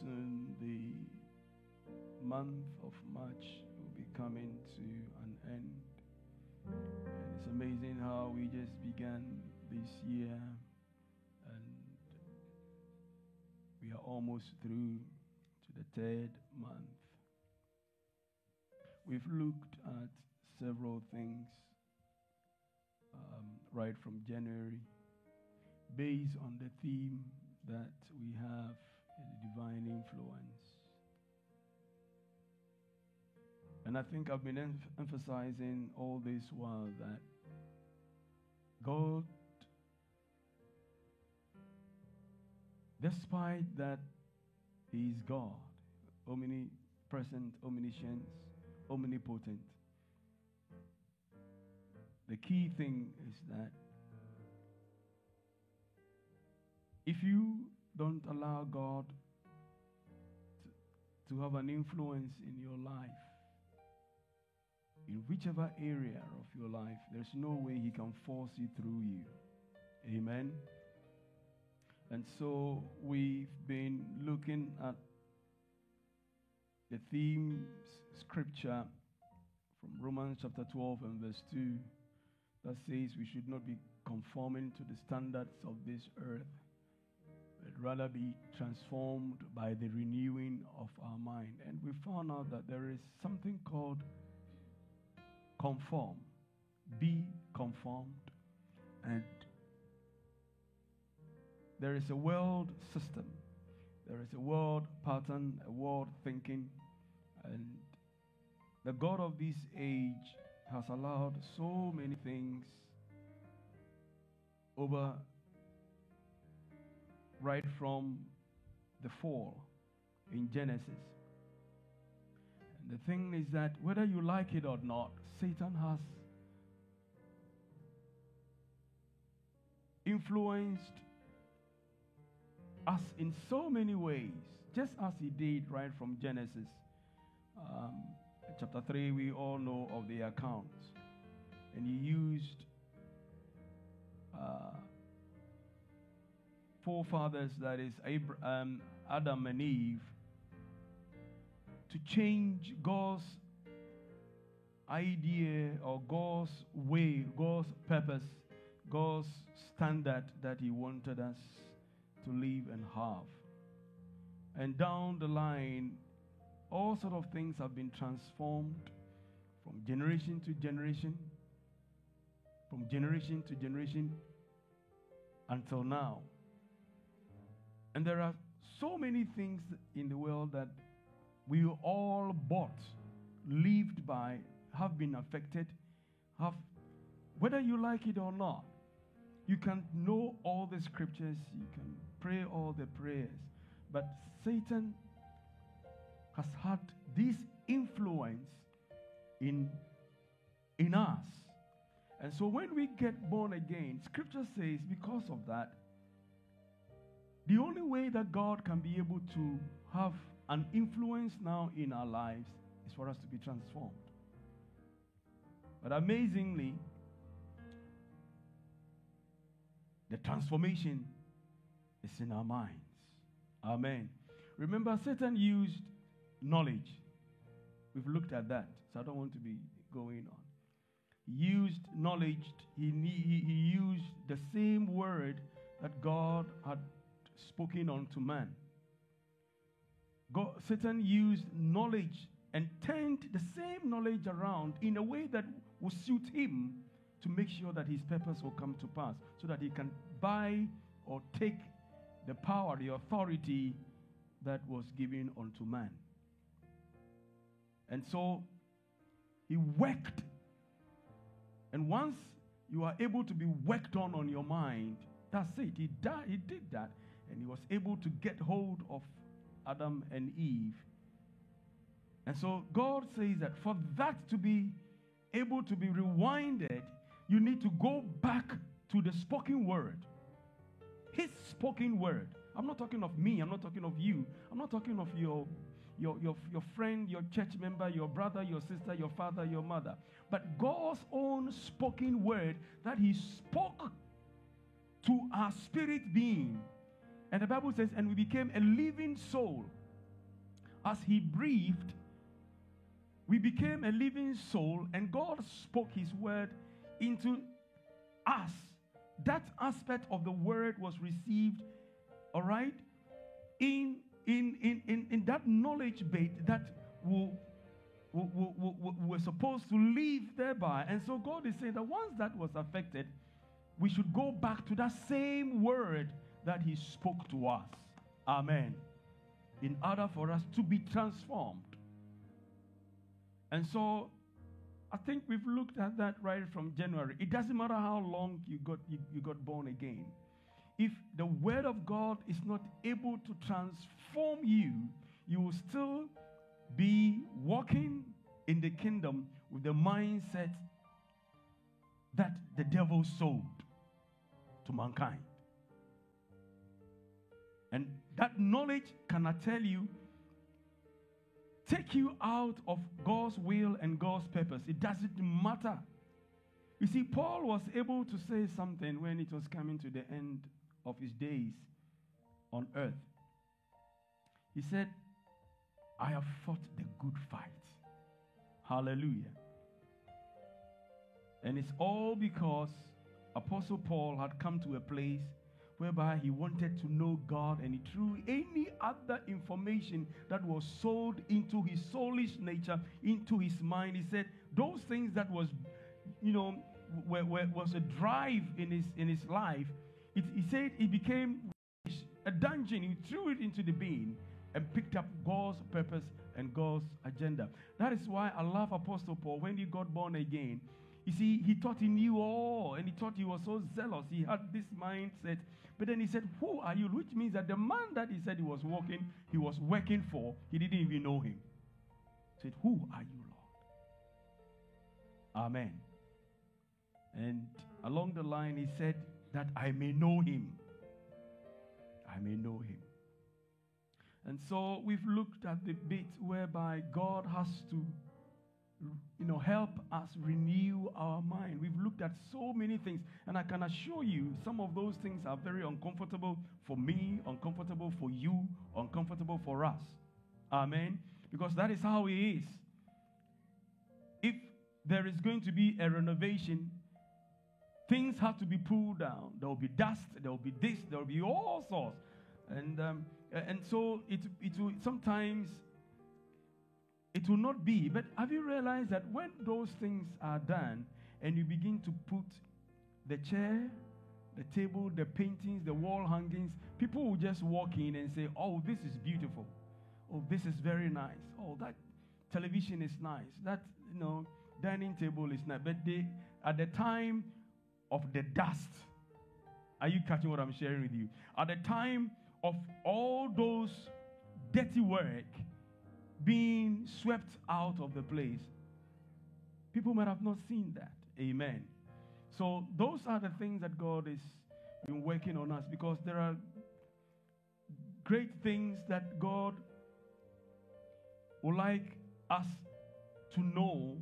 soon the month of March will be coming to an end. And it's amazing how we just began this year and we are almost through to the third month. We've looked at several things um, right from January based on the theme that we have divine influence. And I think I've been em- emphasizing all this while that God, despite that He is God, omnipresent, omniscient, omnipotent, the key thing is that if you don't allow God to have an influence in your life, in whichever area of your life, there's no way He can force it through you. Amen. And so we've been looking at the theme scripture from Romans chapter 12 and verse 2 that says we should not be conforming to the standards of this earth, but rather be transformed by the renewing of our mind. And we found out that there is something called conform, be conformed, and there is a world system, there is a world pattern, a world thinking, and the God of this age has allowed so many things over right from the fall in Genesis. And the thing is that whether you like it or not, Satan has influenced us in so many ways, just as he did right from Genesis. Um, chapter 3, we all know of the accounts. And he used uh, forefathers, that is Abraham, um, Adam and Eve, to change God's idea or God's way, God's purpose, God's standard that He wanted us to live and have. And down the line, all sort of things have been transformed from generation to generation, from generation to generation until now. And there are so many things in the world that we all bought, lived by, have been affected, have whether you like it or not. You can know all the scriptures, you can pray all the prayers, but Satan has had this influence in, in us. And so when we get born again, scripture says because of that, the only way that God can be able to have an influence now in our lives is for us to be transformed. But amazingly, the transformation is in our minds. Amen. Remember, Satan used knowledge. We've looked at that, so I don't want to be going on. He used knowledge, he, he, he used the same word that God had spoken unto man. God, Satan used knowledge and turned the same knowledge around in a way that will suit him to make sure that his purpose will come to pass, so that he can buy or take the power, the authority that was given unto man. And so he worked. And once you are able to be worked on on your mind, that's it. He, died, he did that. And he was able to get hold of Adam and Eve. And so God says that for that to be able to be rewinded, you need to go back to the spoken word. His spoken word. I'm not talking of me. I'm not talking of you. I'm not talking of your your, your, your friend, your church member, your brother, your sister, your father, your mother. But God's own spoken word that He spoke to our spirit being And the Bible says, and we became a living soul. As He breathed, we became a living soul, and God spoke His word into us. That aspect of the word was received, all right, in, in, in, in, in that knowledge base that will we're supposed to live thereby. And so God is saying that once that was affected, we should go back to that same word that He spoke to us. Amen. In order for us to be transformed. And so I think we've looked at that right from January. It doesn't matter how long you got, you, you got born again. If the word of God is not able to transform you, you will still be walking in the kingdom with the mindset that the devil sold to mankind. And that knowledge cannot tell you, take you out of God's will and God's purpose. It doesn't matter. You see, Paul was able to say something when it was coming to the end of his days on earth. He said, I have fought the good fight. Hallelujah. And it's all because Apostle Paul had come to a place whereby he wanted to know God and he threw any other information that was sold into his soulish nature, into his mind. He said, those things that was, you know, where, where was a drive in his in his life, it, he said it became a dungeon. He threw it into the bin and picked up God's purpose and God's agenda. That is why I love Apostle Paul. When he got born again, you see, he thought he knew all and he thought he was so zealous. He had this mindset. But then he said, Who are you? Which means that the man that he said he was working, he was working for, he didn't even know him. He said, Who are you, Lord? Amen. And along the line, he said, That I may know him. I may know him. And so we've looked at the bit whereby God has to you know help us renew our mind. We've looked at so many things and i can assure you some of those things are very uncomfortable for me uncomfortable for you uncomfortable for us. Amen. Because that is how it is. If there is going to be a renovation things have to be pulled down. There will be dust there will be this there will be all sorts. And um, and so it, it will sometimes it will not be. But have you realized that when those things are done and you begin to put the chair, the table, the paintings, the wall hangings, people will just walk in and say, Oh, this is beautiful. Oh, this is very nice. Oh, that television is nice. That, you know, dining table is nice. But they, at the time of the dust, are you catching what I'm sharing with you? At the time of all those dirty work being swept out of the place. People might have not seen that. Amen. So those are the things that God is been working on us because there are great things that God would like us to know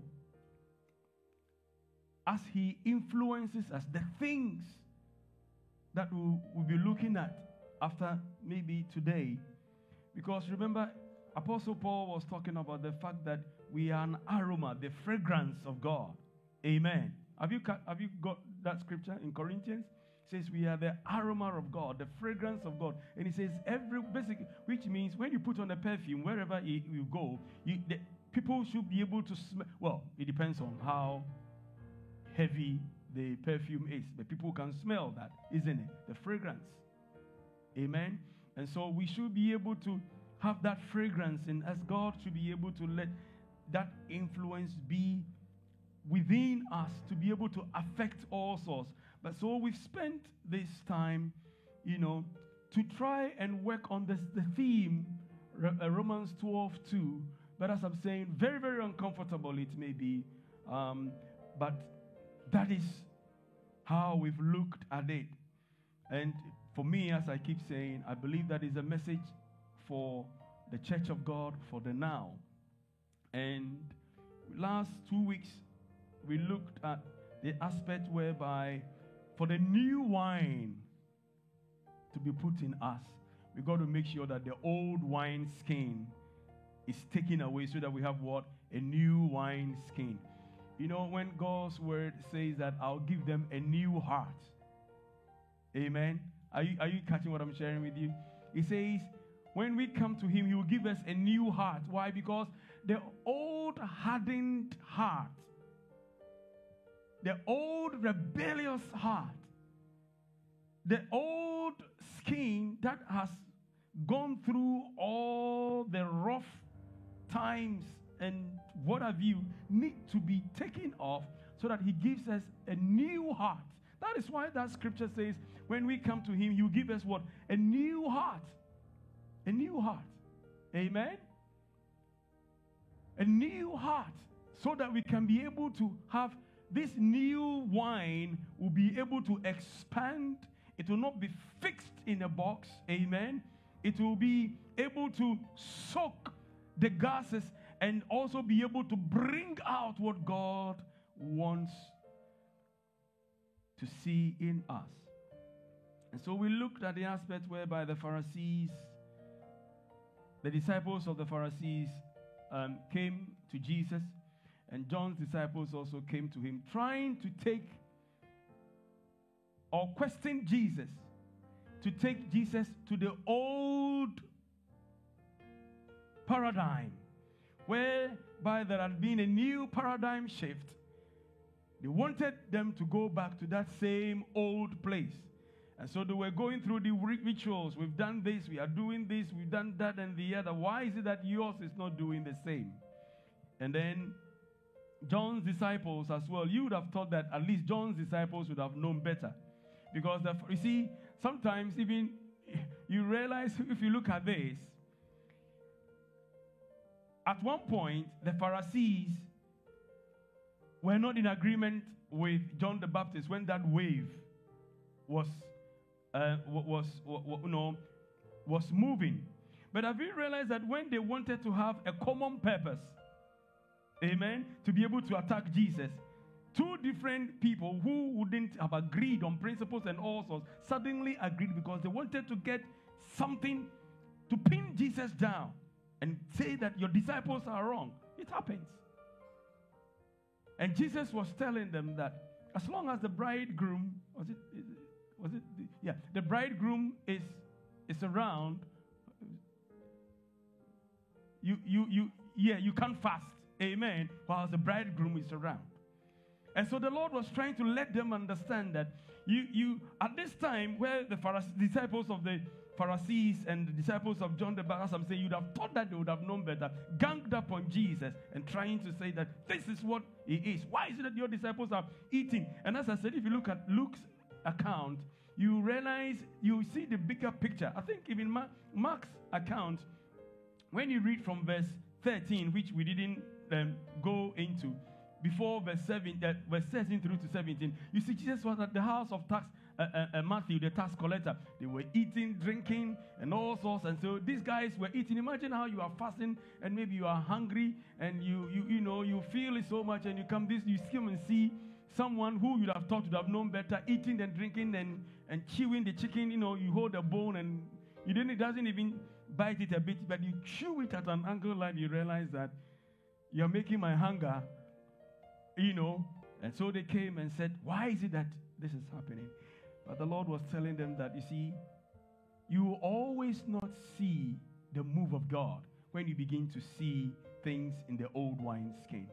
as He influences us, the things that we'll, we'll be looking at after maybe today. Because remember, Apostle Paul was talking about the fact that we are an aroma, the fragrance of God. Amen. Have you, have you got that scripture in Corinthians? It says we are the aroma of God, the fragrance of God. And he says every basic, which means when you put on a perfume, wherever you, you go, you, the, people should be able to smell. Well, it depends on how heavy the perfume is, but people can smell that, isn't it? The fragrance. Amen. And so we should be able to have that fragrance, and as God should be able to let that influence be within us to be able to affect all sorts. But so we've spent this time, you know, to try and work on this the theme, uh, Romans 12 2. But as I'm saying, very, very uncomfortable it may be. Um, but that is how we've looked at it. And for me, as I keep saying, I believe that is a message for the church of God for the now. And last two weeks, we looked at the aspect whereby for the new wine to be put in us, we got to make sure that the old wine skin is taken away so that we have what? A new wine skin. You know, when God's word says that I'll give them a new heart. Amen. Are you, are you catching what I'm sharing with you? He says, when we come to Him, He will give us a new heart. Why? Because the old hardened heart, the old rebellious heart, the old skin that has gone through all the rough times and what have you need to be taken off so that he gives us a new heart. That is why that scripture says, when we come to him, he will give us what? A new heart. A new heart. Amen. A new heart. So that we can be able to have this new wine will be able to expand. It will not be fixed in a box. Amen. It will be able to soak the gases and also be able to bring out what God wants to see in us. And so we looked at the aspect whereby the Pharisees, the disciples of the Pharisees, um, came to Jesus, and John's disciples also came to him, trying to take or question Jesus, to take Jesus to the old paradigm, whereby there had been a new paradigm shift. They wanted them to go back to that same old place. And so they were going through the rituals. We've done this, we are doing this, we've done that and the other. Why is it that yours is not doing the same? And then John's disciples as well, you would have thought that at least John's disciples would have known better. Because the, you see, sometimes even you realize if you look at this, at one point, the Pharisees were not in agreement with John the Baptist when that wave was, uh, was, was, you know, was moving. But have you realized that when they wanted to have a common purpose, amen, to be able to attack Jesus, two different people who wouldn't have agreed on principles and all sorts suddenly agreed because they wanted to get something to pin Jesus down and say that your disciples are wrong. It happens. And Jesus was telling them that as long as the bridegroom was it was it the, yeah the bridegroom is is around you you you yeah you can't fast amen while the bridegroom is around and so the lord was trying to let them understand that you you at this time where the disciples of the Pharisees and the disciples of John the Baptist, I'm saying you'd have thought that they would have known better, ganged up on Jesus and trying to say that this is what he is. Why is it that your disciples are eating? And as I said, if you look at Luke's account, you realize, you see the bigger picture. I think even Mark's account, when you read from verse 13, which we didn't um, go into, before verse 7, uh, verse 13 through to 17, you see Jesus was at the house of tax uh, uh, uh, Matthew, the tax collector. They were eating, drinking, and all sorts. And so these guys were eating. Imagine how you are fasting and maybe you are hungry and you, you, you know, you feel it so much and you come this, you skim and see someone who you'd have thought would have known better eating and drinking and, and chewing the chicken. You know, you hold a bone and you didn't, it doesn't even bite it a bit, but you chew it at an angle line, you realize that you're making my hunger, you know. And so they came and said, Why is it that this is happening? But the Lord was telling them that, you see, you will always not see the move of God when you begin to see things in the old wine skin.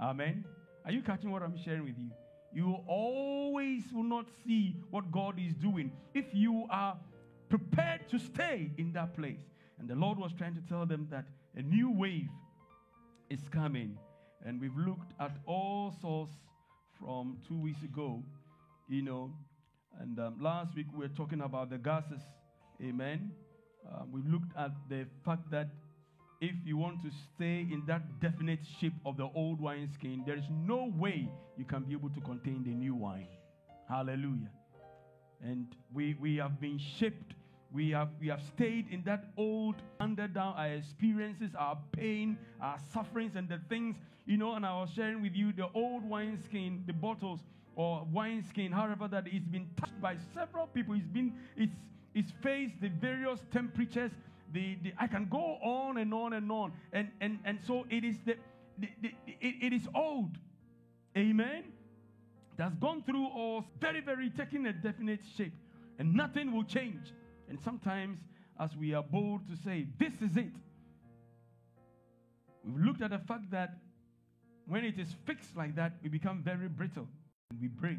Amen. Are you catching what I'm sharing with you? You always will not see what God is doing if you are prepared to stay in that place. And the Lord was trying to tell them that a new wave is coming. And we've looked at all sorts from two weeks ago, you know, and um, last week we were talking about the gases. Amen. Um, we looked at the fact that if you want to stay in that definite shape of the old wine skin, there is no way you can be able to contain the new wine. Hallelujah. And we, we have been shaped. We have, we have stayed in that old, under down our experiences, our pain, our sufferings, and the things, you know. And I was sharing with you the old wineskin, the bottles or wineskin, however that it's been touched by several people. It's been, it's, It's faced the various temperatures. The, the, I can go on and on and on. And, and, and so it is the, the, the it, it is old. Amen. That's gone through all very, very taking a definite shape. And nothing will change. And sometimes, as we are bold to say, this is it, we've looked at the fact that when it is fixed like that, we become very brittle and we break.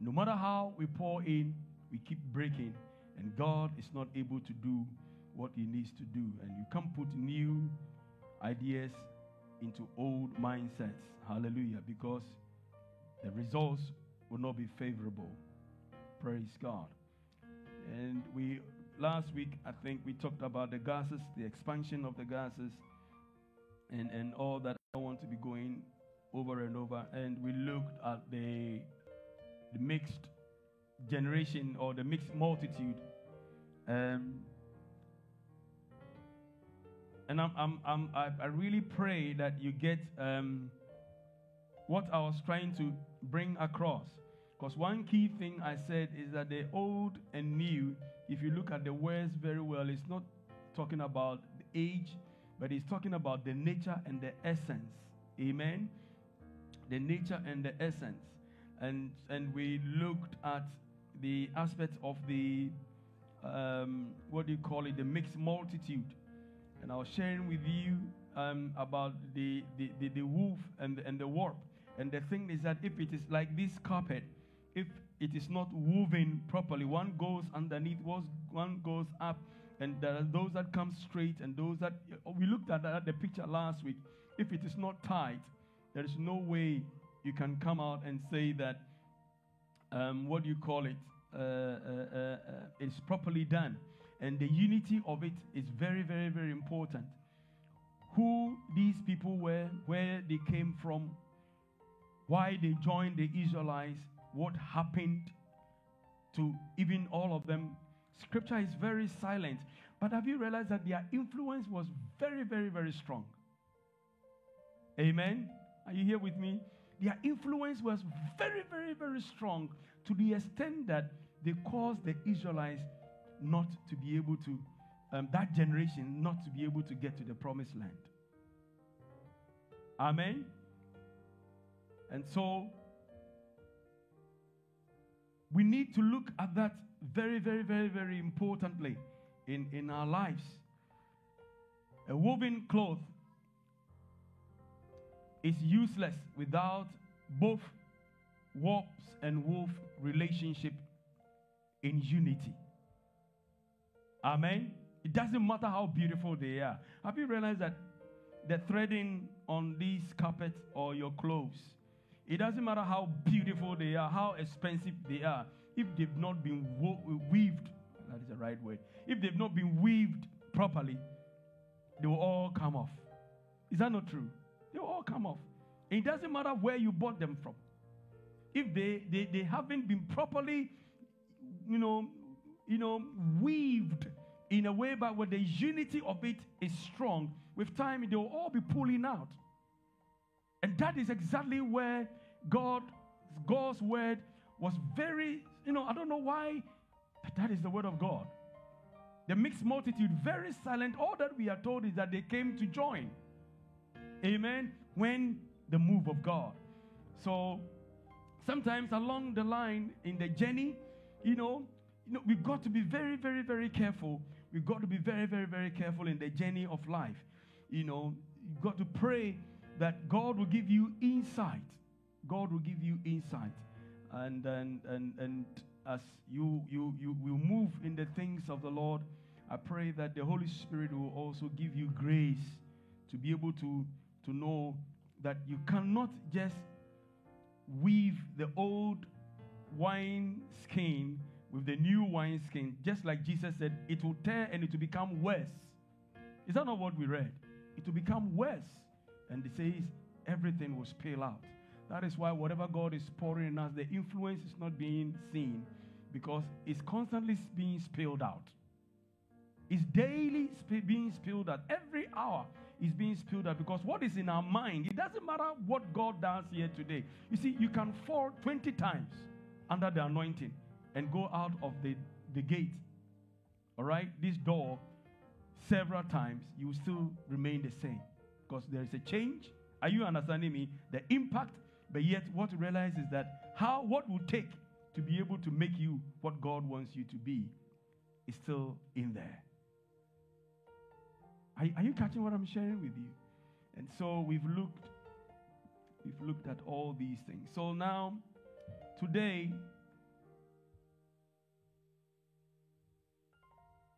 No matter how we pour in, we keep breaking, and God is not able to do what He needs to do. And you can't put new ideas into old mindsets. Hallelujah. Because the results will not be favorable. Praise God. And we last week I think we talked about the gases, the expansion of the gases, and, and all that I want to be going over and over. And we looked at the the mixed generation or the mixed multitude. Um, and I'm, I'm, I'm, I, I really pray that you get um, what I was trying to bring across. Because one key thing I said is that the old and new, if you look at the words very well, it's not talking about the age, but it's talking about the nature and the essence. Amen? The nature and the essence. And, and we looked at the aspects of the, um, what do you call it, the mixed multitude. And I was sharing with you um, about the, the, the, the woof and the, and the warp. And the thing is that if it is like this carpet, if it is not woven properly, one goes underneath, one goes up, and there are those that come straight and those that we looked at that, the picture last week. If it is not tight, there is no way you can come out and say that um, what do you call it uh, uh, uh, uh is properly done, and the unity of it is very, very, very important. Who these people were, where they came from, why they joined the Israelites, what happened to even all of them. Scripture is very silent. But have you realized that their influence was very, very, very strong? Amen? Are you here with me? Their influence was very, very, very strong to the extent that they caused the Israelites not to be able to, um, that generation not to be able to get to the promised land. Amen? And so we need to look at that very, very, very, very importantly in, in our lives. A woven cloth is useless without both warps and woof relationship in unity. Amen. It doesn't matter how beautiful they are. Have you realized that the threading on these carpets or your clothes it doesn't matter how beautiful they are, how expensive they are, if they've not been wo- weaved, that is the right word, if they've not been weaved properly, they will all come off. Is that not true? They will all come off. It doesn't matter where you bought them from. If they, they, they haven't been properly, you know, you know, weaved in a way but where the unity of it is strong, with time they will all be pulling out. And that is exactly where God, God's word was very, you know, I don't know why, but that is the word of God. The mixed multitude, very silent. All that we are told is that they came to join. Amen. When the move of God. So sometimes along the line in the journey, you know, you know, we've got to be very, very, very careful. We've got to be very, very, very careful in the journey of life. You know, you've got to pray that God will give you insight. God will give you insight. And, and, and, and as you, you, you will move in the things of the Lord, I pray that the Holy Spirit will also give you grace to be able to, to know that you cannot just weave the old wine skin with the new wine skin, just like Jesus said, it will tear and it will become worse. Is that not what we read? It will become worse. And it says everything will spill out. That is why whatever God is pouring in us, the influence is not being seen because it's constantly being spilled out. It's daily sp- being spilled out. Every hour is being spilled out because what is in our mind, it doesn't matter what God does here today. You see, you can fall 20 times under the anointing and go out of the the gate, all right, this door, several times, you will still remain the same because there is a change. Are you understanding me? The impact, but yet what you realize is that how what will take to be able to make you what God wants you to be is still in there. Are, are you catching what I'm sharing with you? And so we've looked, we've looked at all these things. So now, today,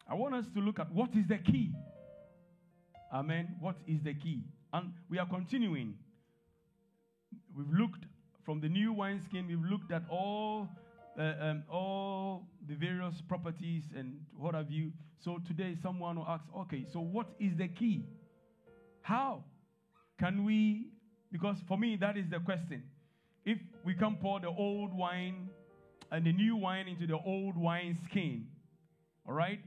I want us to look at what is the key. Amen. What is the key? And we are continuing. We've looked from the new wineskin, we've looked at all uh, um, all the various properties and what have you. So today, someone will ask, okay, so what is the key? How can we? Because for me, that is the question. If we can pour the old wine and the new wine into the old wine skin, all right,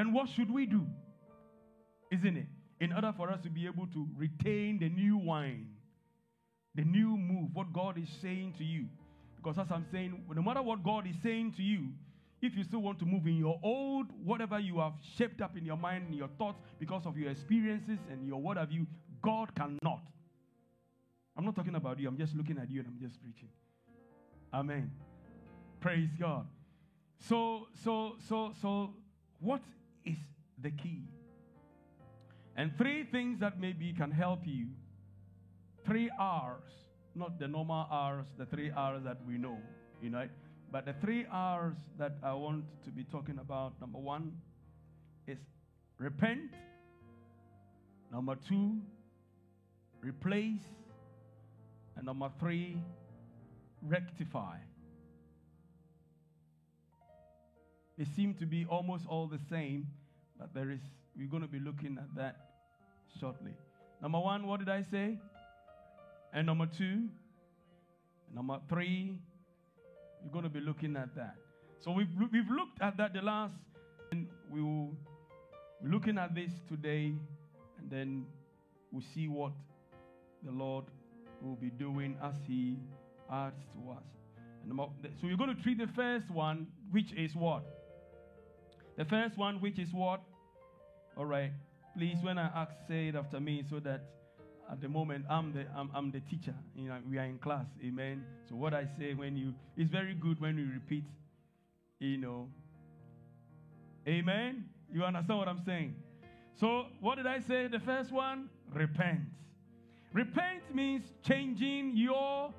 then what should we do? Isn't it? In order for us to be able to retain the new wine, the new move, what God is saying to you. Because as I'm saying, no matter what God is saying to you, if you still want to move in your old, whatever you have shaped up in your mind and your thoughts because of your experiences and your what have you, God cannot. I'm not talking about you, I'm just looking at you and I'm just preaching. Amen. Praise God. So, so, so, so, what the key? And three things that maybe can help you. Three R's not the normal R's, the three R's that we know, you know. But the three R's that I want to be talking about number one is repent, number two, replace, and number three, rectify. They seem to be almost all the same, there is, we're going to be looking at that shortly. Number one, what did I say? And number two, number three, you're going to be looking at that. So we've, we've looked at that the last, and we will be looking at this today, and then we'll see what the Lord will be doing as He adds to us. And so we're going to treat the first one, which is what? The first one, which is what? All right. Please, when I ask, say it after me so that at the moment i'm the I'm, I'm the teacher. You know we are in class. Amen. So what i say when you it's very good when you repeat you know. Amen. You understand what i'm saying? So what did i say? The first one repent. Repent means changing your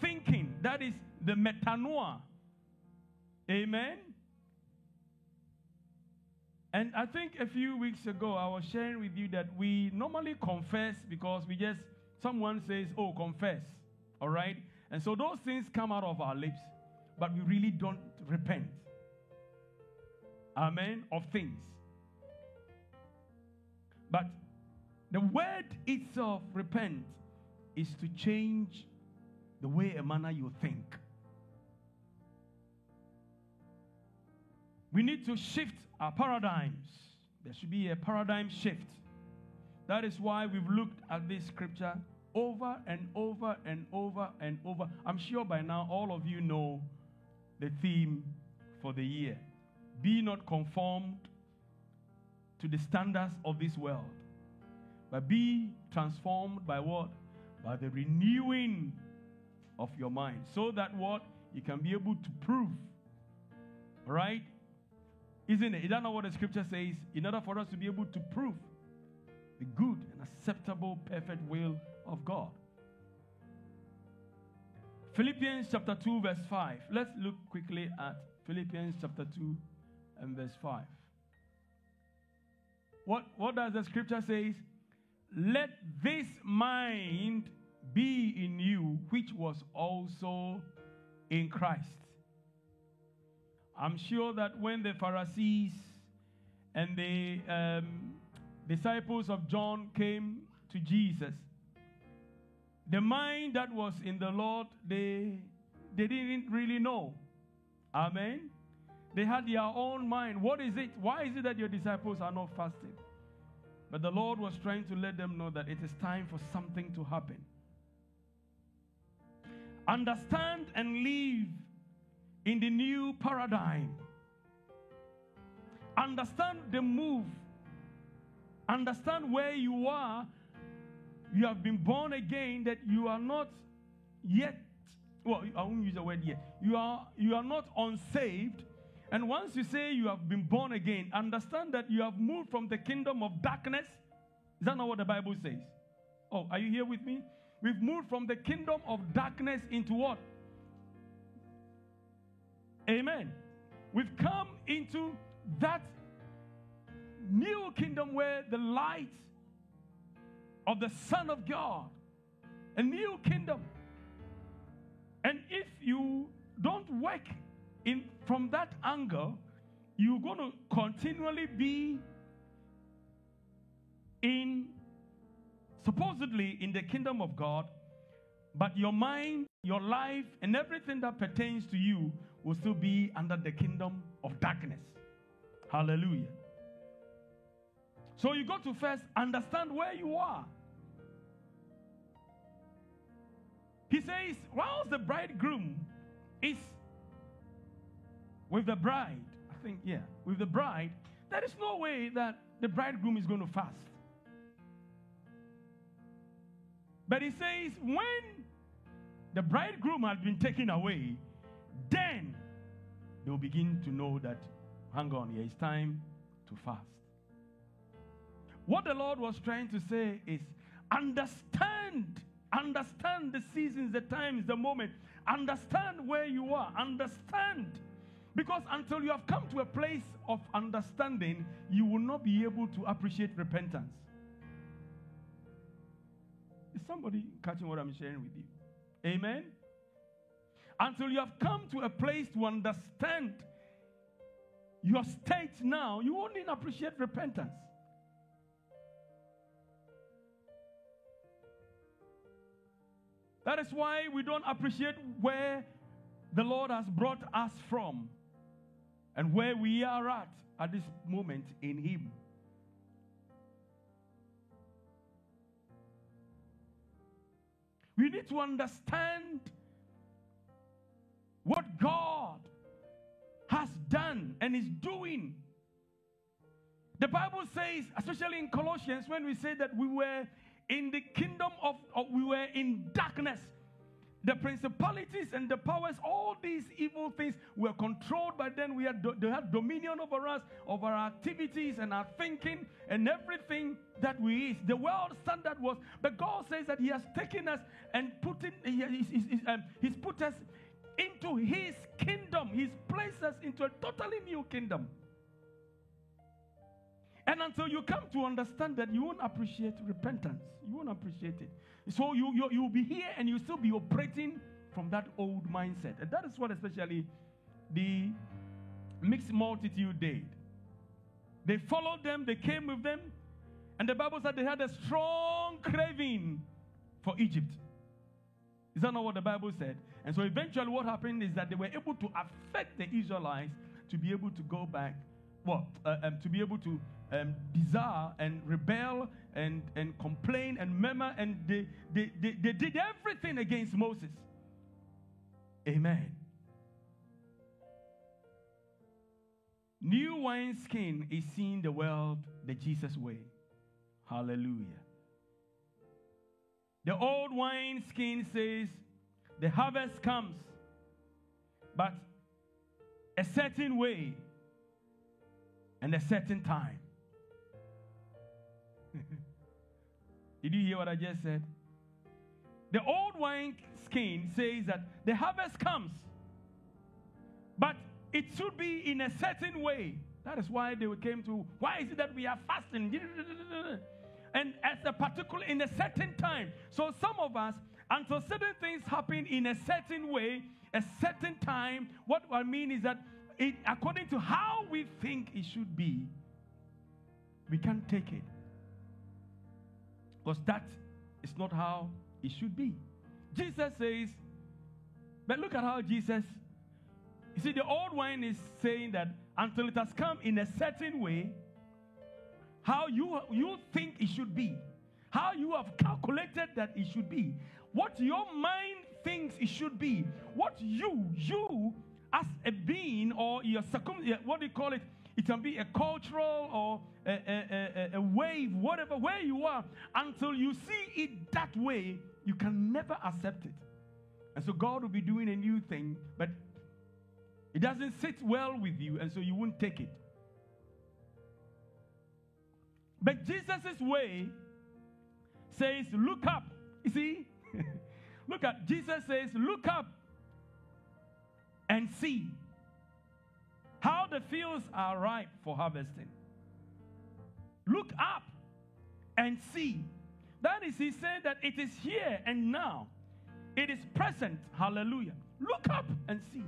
thinking. That is the metanoia. Amen and I think a few weeks ago, I was sharing with you that we normally confess because we just, someone says, oh, confess. All right? And so those things come out of our lips, but we really don't repent. Amen. Of things. But the word itself, repent, is to change the way a manner you think. We need to shift our paradigms. There should be a paradigm shift. That is why we've looked at this scripture over and over and over and over. I'm sure by now all of you know the theme for the year. Be not conformed to the standards of this world, but be transformed by what? By the renewing of your mind. So that what? You can be able to prove, right? Isn't it? Is that not what the scripture says? In order for us to be able to prove the good and acceptable, perfect will of God. Philippians chapter 2, verse 5. Let's look quickly at Philippians chapter 2 and verse 5. What, what does the scripture say? Let this mind be in you, which was also in Christ. I'm sure that when the Pharisees and the um, disciples of John came to Jesus, the mind that was in the Lord, they, they didn't really know. Amen. They had their own mind. What is it? Why is it that your disciples are not fasting? But the Lord was trying to let them know that it is time for something to happen. Understand and live in the new paradigm. Understand the move. Understand where you are. You have been born again, that you are not yet, well, I won't use the word yet. You are, you are not unsaved. And once you say you have been born again, understand that you have moved from the kingdom of darkness. Is that not what the Bible says? Oh, are you here with me? We've moved from the kingdom of darkness into what? Amen. We've come into that new kingdom where the light of the Son of God, a new kingdom. And if you don't work in from that angle, you're going to continually be in supposedly in the kingdom of God, but your mind, your life, and everything that pertains to you will still be under the kingdom of darkness. Hallelujah. So you got to first understand where you are. He says, whilst the bridegroom is with the bride, I think, yeah, with the bride, there is no way that the bridegroom is going to fast. But he says, when the bridegroom has been taken away, then they will begin to know that, hang on, here it's time to fast. What the Lord was trying to say is understand, understand the seasons, the times, the moment. Understand where you are. Understand. Because until you have come to a place of understanding, you will not be able to appreciate repentance. Is somebody catching what I'm sharing with you? Amen? Until you have come to a place to understand your state now, you won't even appreciate repentance. That is why we don't appreciate where the Lord has brought us from and where we are at at this moment in Him. We need to understand God has done and is doing. The Bible says, especially in Colossians, when we say that we were in the kingdom of, we were in darkness, the principalities and the powers, all these evil things were controlled by them. We had they had dominion over us, over our activities and our thinking and everything that we is. The world standard was, but God says that He has taken us and put it, he, he's, um, he's put us into His kingdom. He's placed us into a totally new kingdom. And until you come to understand that, you won't appreciate repentance. You won't appreciate it. So you, you, you'll be here and you'll still be operating from that old mindset. And that is what especially the mixed multitude did. They followed them, they came with them, and the Bible said they had a strong craving for Egypt. Is that not what the Bible said? And so eventually what happened is that they were able to affect the Israelites to be able to go back, well, uh, um, to be able to um, desire and rebel and, and complain and murmur, and they, they, they, they did everything against Moses. Amen. New wineskin is seeing the world the Jesus way. Hallelujah. The old wineskin says, The harvest comes, but a certain way and a certain time. Did you hear what I just said? The old wine skin says that the harvest comes, but it should be in a certain way. That is why they came to, why is it that we are fasting? And at a particular, in a certain time. So some of us, until certain things happen in a certain way, a certain time, what I mean is that it, according to how we think it should be, we can't take it. Because that is not how it should be. Jesus says, but look at how Jesus, you see, the old wine is saying that until it has come in a certain way, how you, you think it should be, how you have calculated that it should be, what your mind thinks it should be, what you, you as a being or your what do you call it? It can be a cultural or a, a, a, a wave, whatever, where you are, until you see it that way, you can never accept it. And so God will be doing a new thing, but it doesn't sit well with you, and so you won't take it. But Jesus' way says, Look up. You see? look at Jesus says, Look up and see how the fields are ripe for harvesting. Look up and see. That is, he said that it is here and now. It is present. Hallelujah. Look up and see.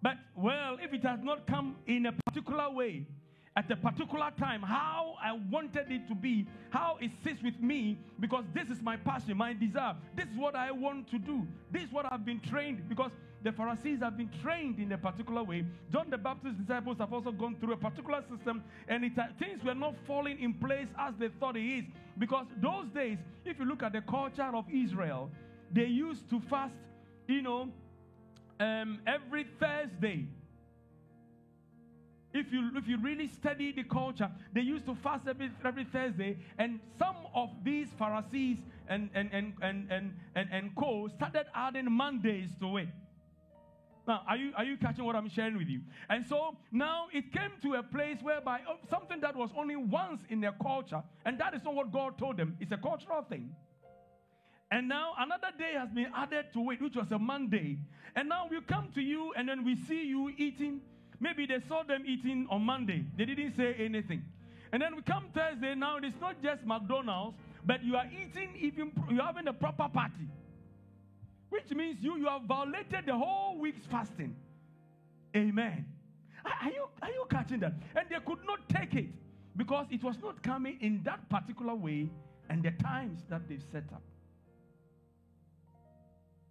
But, well, if it has not come in a particular way, at a particular time, how I wanted it to be, how it sits with me, because this is my passion, my desire. This is what I want to do. This is what I've been trained, because the Pharisees have been trained in a particular way. John the Baptist's disciples have also gone through a particular system, and it, uh, things were not falling in place as they thought it is. Because those days, if you look at the culture of Israel, they used to fast, you know, um, every Thursday if you if you really study the culture, they used to fast every, every Thursday, and some of these Pharisees and and and and and and, and co started adding Mondays to it. Now, are you are you catching what I'm sharing with you? And so now it came to a place whereby oh, something that was only once in their culture, and that is not what God told them. It's a cultural thing. And now another day has been added to it, which was a Monday. And now we come to you, and then we see you eating Maybe they saw them eating on Monday. They didn't say anything. And then we come Thursday. Now it's not just McDonald's, but you are eating even you're having a proper party. Which means you you have violated the whole week's fasting. Amen. Are you are you catching that? And they could not take it because it was not coming in that particular way and the times that they've set up.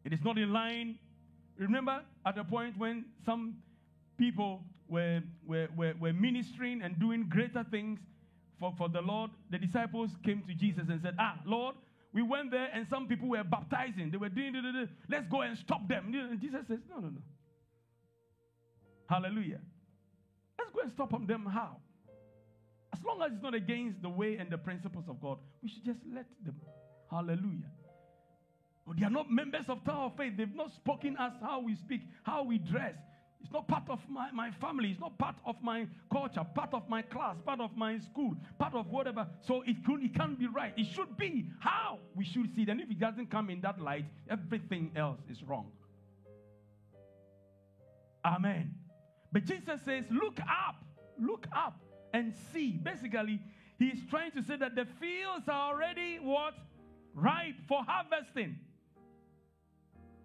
It is not in line. Remember at the point when some people were, were, were, were ministering and doing greater things for, for the Lord, the disciples came to Jesus and said, Ah, Lord, we went there and some people were baptizing. They were doing, let's go and stop them. And Jesus says, No, no, no. Hallelujah. Let's go and stop them. How? As long as it's not against the way and the principles of God, we should just let them. Hallelujah. They are not members of Tower of Faith. They've not spoken us how we speak, how we dress, it's not part of my, my family. It's not part of my culture, part of my class, part of my school, part of whatever. So it, could, it can't be right. It should be how we should see it. And if it doesn't come in that light, everything else is wrong. Amen. But Jesus says, Look up, look up and see. Basically, he's trying to say that the fields are already what? Ripe for harvesting.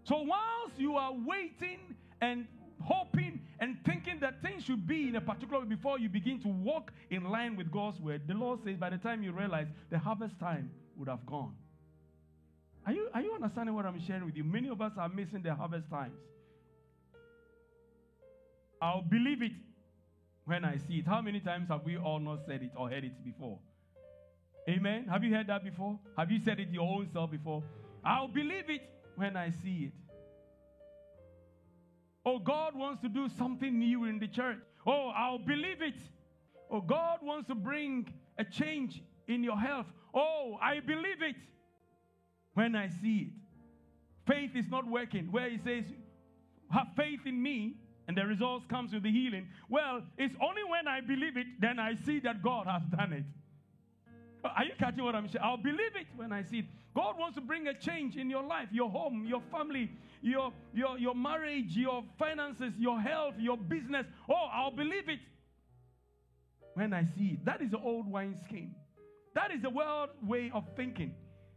So whilst you are waiting and hoping and thinking that things should be in a particular way before you begin to walk in line with God's word, the Lord says by the time you realize the harvest time would have gone. Are you, are you understanding what I'm sharing with you? Many of us are missing the harvest times. I'll believe it when I see it. How many times have we all not said it or heard it before? Amen. Have you heard that before? Have you said it your own self before? I'll believe it when I see it. Oh, God wants to do something new in the church. Oh, I'll believe it. Oh, God wants to bring a change in your health. Oh, I believe it when I see it. Faith is not working. Where he says, have faith in me, and the results comes with the healing. Well, it's only when I believe it, then I see that God has done it. Are you catching what I'm saying? I'll believe it when I see it. God wants to bring a change in your life, your home, your family, your, your, your marriage, your finances, your health, your business. Oh, I'll believe it when I see it. That is the old wine scheme. That is the world way of thinking.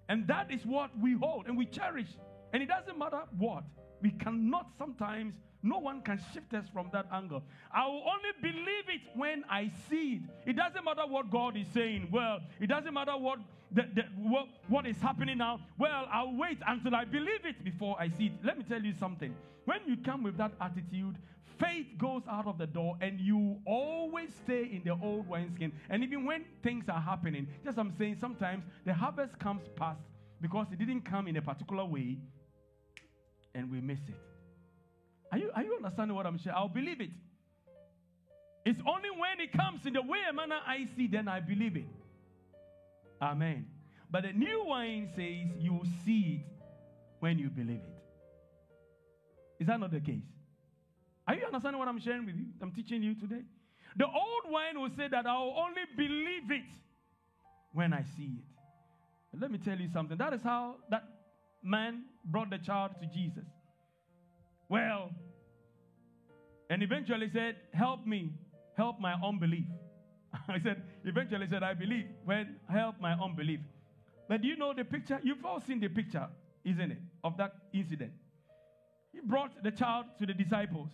And that is what we hold and we cherish. And it doesn't matter what. We cannot sometimes no one can shift us from that angle. I will only believe it when I see it. It doesn't matter what God is saying. Well, it doesn't matter what, the, the, what, what is happening now. Well, I'll wait until I believe it before I see it. Let me tell you something. When you come with that attitude, faith goes out of the door and you always stay in the old wineskin. And even when things are happening, just I'm saying, sometimes the harvest comes past because it didn't come in a particular way and we miss it. Are you, understanding what I'm saying? I'll believe it. It's only when it comes in the way and manner I see, then I believe it. Amen. But the new wine says you will see it when you believe it. Is that not the case? Are you understanding what I'm sharing with you? I'm teaching you today. The old wine will say that I'll only believe it when I see it. But let me tell you something. That is how that man brought the child to Jesus. Well, and eventually said, Help me, help my unbelief. I said, eventually said, I believe. When help my unbelief. But do you know the picture? You've all seen the picture, isn't it, of that incident. He brought the child to the disciples.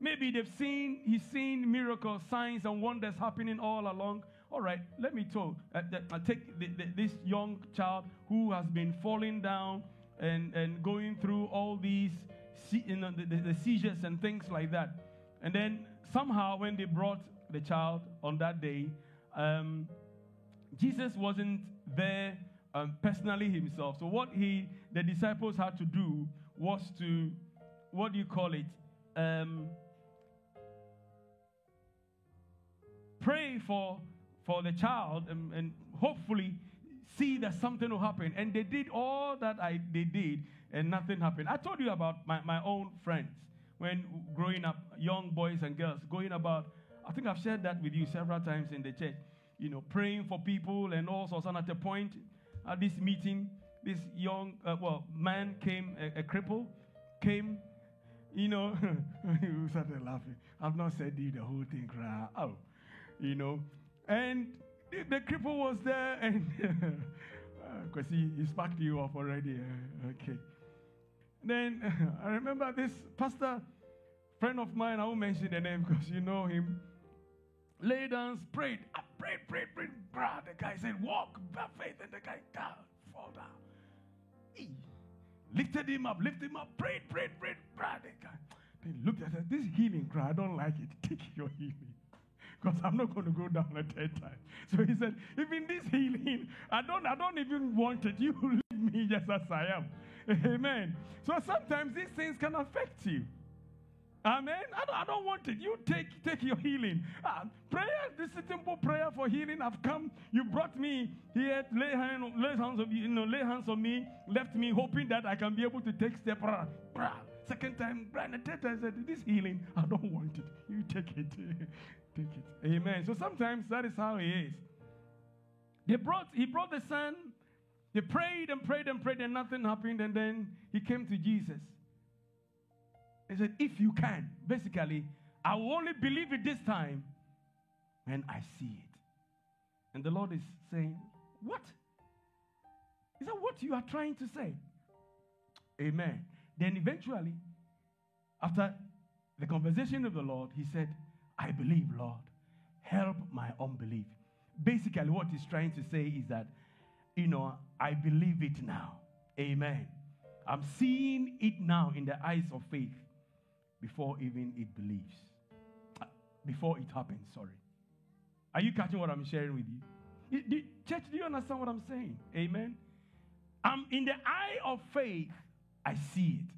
Maybe they've seen, he's seen miracles, signs, and wonders happening all along. All right, let me talk. Uh, uh, take the, the, this young child who has been falling down and, and going through all these you know, the, the, the seizures and things like that. And then somehow, when they brought the child on that day, um, Jesus wasn't there um, personally himself. So what he, the disciples had to do was to, what do you call it? Um, pray for for the child and, and hopefully see that something will happen. And they did all that I they did, and nothing happened. I told you about my, my own friends when growing up, young boys and girls, going about. I think I've shared that with you several times in the church. You know, praying for people and all sorts. And at a point, at this meeting, this young, uh, well, man came, a, a cripple, came, you know, you started laughing. I've not said you the whole thing, cry. Oh, you know, and the, cripple was there, and because uh, he, he sparked you off already. Uh, okay. Then I remember this pastor, friend of mine, I won't mention the name because you know him, lay down, prayed, I prayed, prayed, prayed. Bruh, the guy said, walk by faith, and the guy down, fall down. He lifted him up, lifted him up, prayed, prayed, prayed. Bruh, the guy. Then looked at this healing cry, I don't like it. Take your healing because I'm not going to go down a third time. So he said, even this healing, I don't, I don't even want it. You leave me just as I am. Amen. So sometimes these things can affect you. Amen. I don't, I don't want it. You take take your healing. Uh, prayer, this is simple prayer for healing. I've come. You brought me here. Lay, hand, lay hands on you know, lay hands on me. Left me hoping that I can be able to take step. Second time, the third time, I said, This healing, I don't want it. You take it. take it. Amen. So sometimes that is how he is. They brought, he brought the son. They prayed and prayed and prayed, and nothing happened. And then he came to Jesus. He said, If you can, basically, I will only believe it this time when I see it. And the Lord is saying, What? Is that what you are trying to say? Amen. Then eventually, after the conversation with the Lord, he said, I believe, Lord. Help my unbelief. Basically, what he's trying to say is that, you know, I believe it now. Amen. I'm seeing it now in the eyes of faith before even it believes. Before it happens, sorry. Are you catching what I'm sharing with you church, do you understand what I'm saying? Amen. I'm in the eye of faith, I see it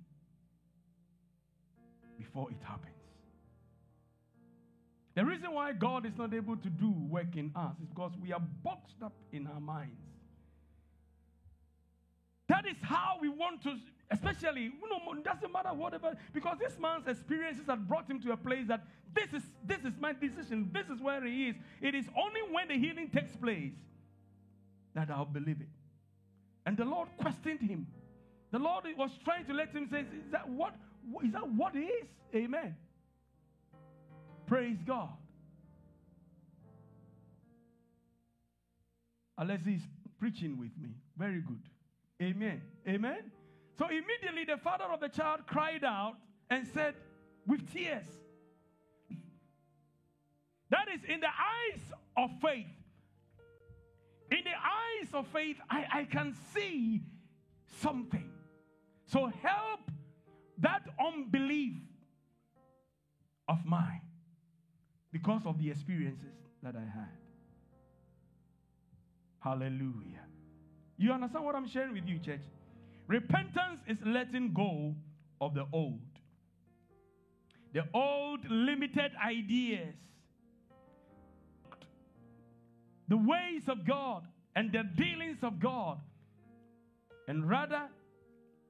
before it happens. The reason why God is not able to do work in us is because we are boxed up in our minds. That is how we want to, especially, you know, it doesn't matter whatever, because this man's experiences have brought him to a place that this is this is my decision, this is where he is. It is only when the healing takes place that I'll believe it. And the Lord questioned him. The Lord was trying to let him say, Is that what is that what it is? Amen. Praise God. Unless he's preaching with me. Very good. Amen. Amen. So immediately the father of the child cried out and said, with tears, that is in the eyes of faith. In the eyes of faith, I, I can see something. So help that unbelief of mine because of the experiences that I had. Hallelujah. You understand what I'm sharing with you, church? Repentance is letting go of the old the old limited ideas, the ways of God, and the dealings of God. And rather,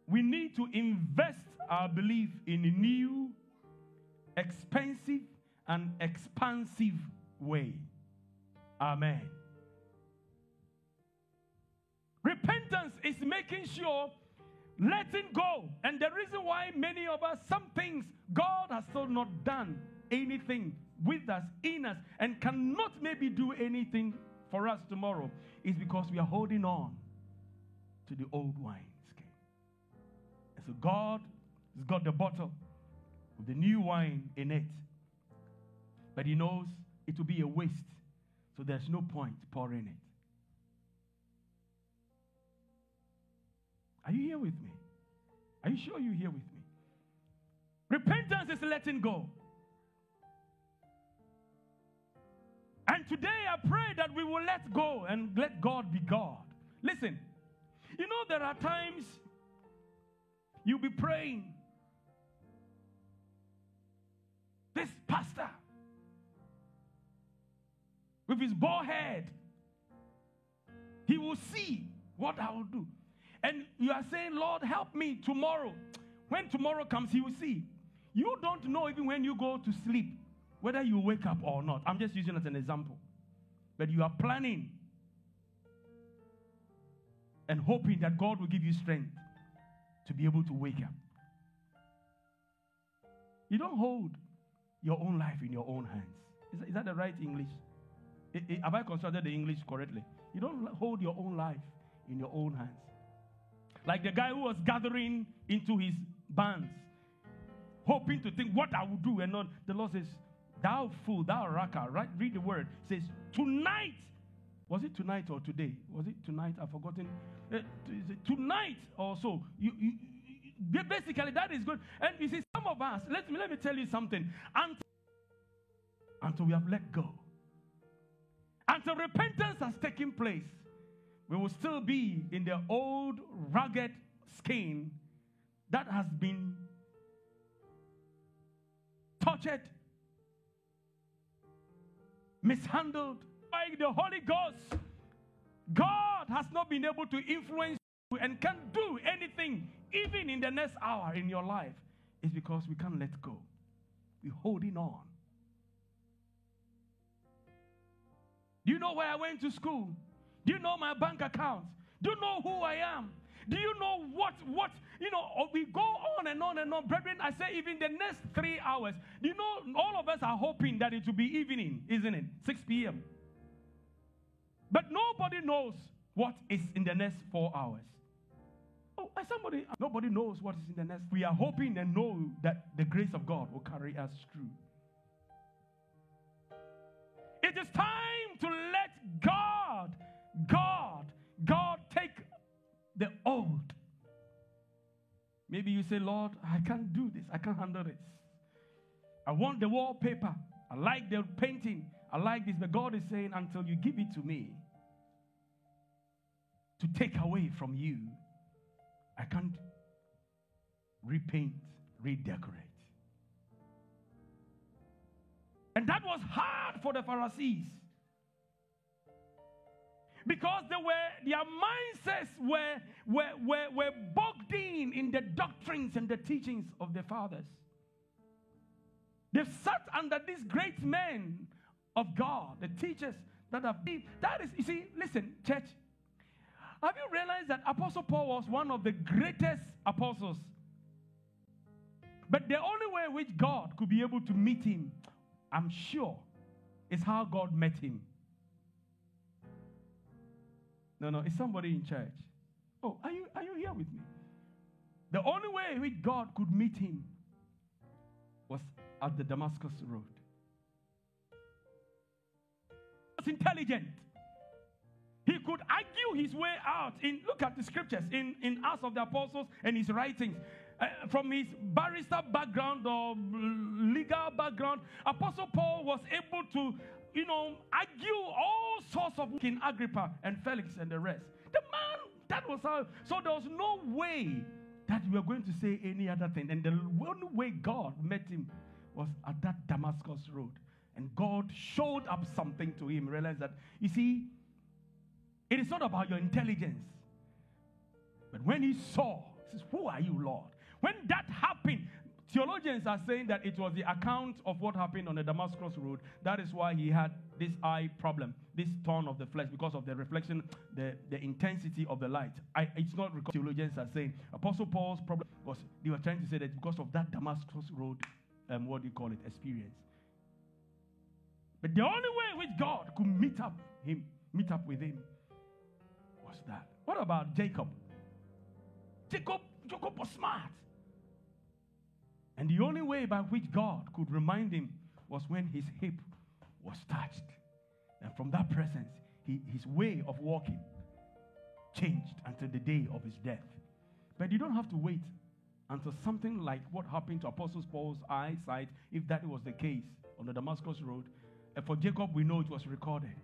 we need to invest our belief in a new, expensive, and expansive way. Amen. Repentance is making sure letting go. And the reason why many of us, some things God has still not done anything with us, in us, and cannot maybe do anything for us tomorrow is because we are holding on to the old wine skin. And so God has got the bottle with the new wine in it. But He knows it will be a waste. So there's no point pouring it. Are you here with me? Are you sure you're here with me? Repentance is letting go. And today I pray that we will let go and let God be God. Listen, you know, there are times you'll be praying. This pastor with his bald head, he will see what I will do. And you are saying, Lord, help me tomorrow. When tomorrow comes, he will see. You don't know even when you go to sleep whether you wake up or not. I'm just using it as an example. But you are planning and hoping that God will give you strength to be able to wake up. You don't hold your own life in your own hands. Is that, is that the right English? I, I, have I constructed the English correctly? You don't hold your own life in your own hands. Like the guy who was gathering into his bands, hoping to think what I will do, and not the Lord says, Thou fool, thou raca, right? Read the word. It says, Tonight. Was it tonight or today? Was it tonight? I've forgotten. Uh, tonight also. You, you, you, basically, that is good. And you see, some of us, let me, let me tell you something. Until, until we have let go, until repentance has taken place, we will still be in the old rugged skin that has been tortured, mishandled by the Holy Ghost. God has not been able to influence you and can't do anything, even in the next hour in your life. It's because we can't let go. We're holding on. Do you know where I went to school? Do you know my bank account? Do you know who I am? Do you know what, what, you know, oh, we go on and on and on. Brethren, I say even the next three hours, you know, all of us are hoping that it will be evening, isn't it? 6 p.m. But nobody knows what is in the next four hours. Oh, somebody, nobody knows what is in the next. We are hoping and know that the grace of God will carry us through. It is time to let God God, God, take the old. Maybe you say, Lord, I can't do this. I can't handle this. I want the wallpaper. I like the painting. I like this. But God is saying, until you give it to me to take away from you, I can't repaint, redecorate. And that was hard for the Pharisees because they were their mindsets were, were, were, were bogged in in the doctrines and the teachings of their fathers. They've sat under these great men of God, the teachers that have been. That is, you see, listen, church. Have you realized that Apostle Paul was one of the greatest apostles? But the only way which God could be able to meet him, I'm sure, is how God met him. No, no, it's somebody in church. Oh, are you, are you here with me? The only way in which God could meet him was at the Damascus Road. He was intelligent. He could argue his way out. In look at the scriptures in, in Acts of the Apostles and his writings. Uh, from his barrister background or legal background, Apostle Paul was able to you know, argue all sorts of King Agrippa and Felix and the rest. The man, that was how. So there was no way that we were going to say any other thing. And the only way God met him was at that Damascus road. And God showed up something to him. Realized that, you see, it is not about your intelligence. But when he saw, he says, Who are you, Lord? When that happened, theologians are saying that it was the account of what happened on the Damascus road. That is why he had this eye problem, this thorn of the flesh, because of the reflection, the, the intensity of the light. I, it's not because theologians are saying. Apostle Paul's problem was they were trying to say that because of that Damascus road, um, what do you call it, experience. But the only way which God could meet up him, meet up with him, was that. What about Jacob? Jacob, Jacob was smart. And the only way by which God could remind him was when his hip was touched. And from that presence, he, his way of walking changed until the day of his death. But you don't have to wait until something like what happened to Apostle Paul's eyesight, if that was the case on the Damascus Road. And for Jacob, we know it was recorded.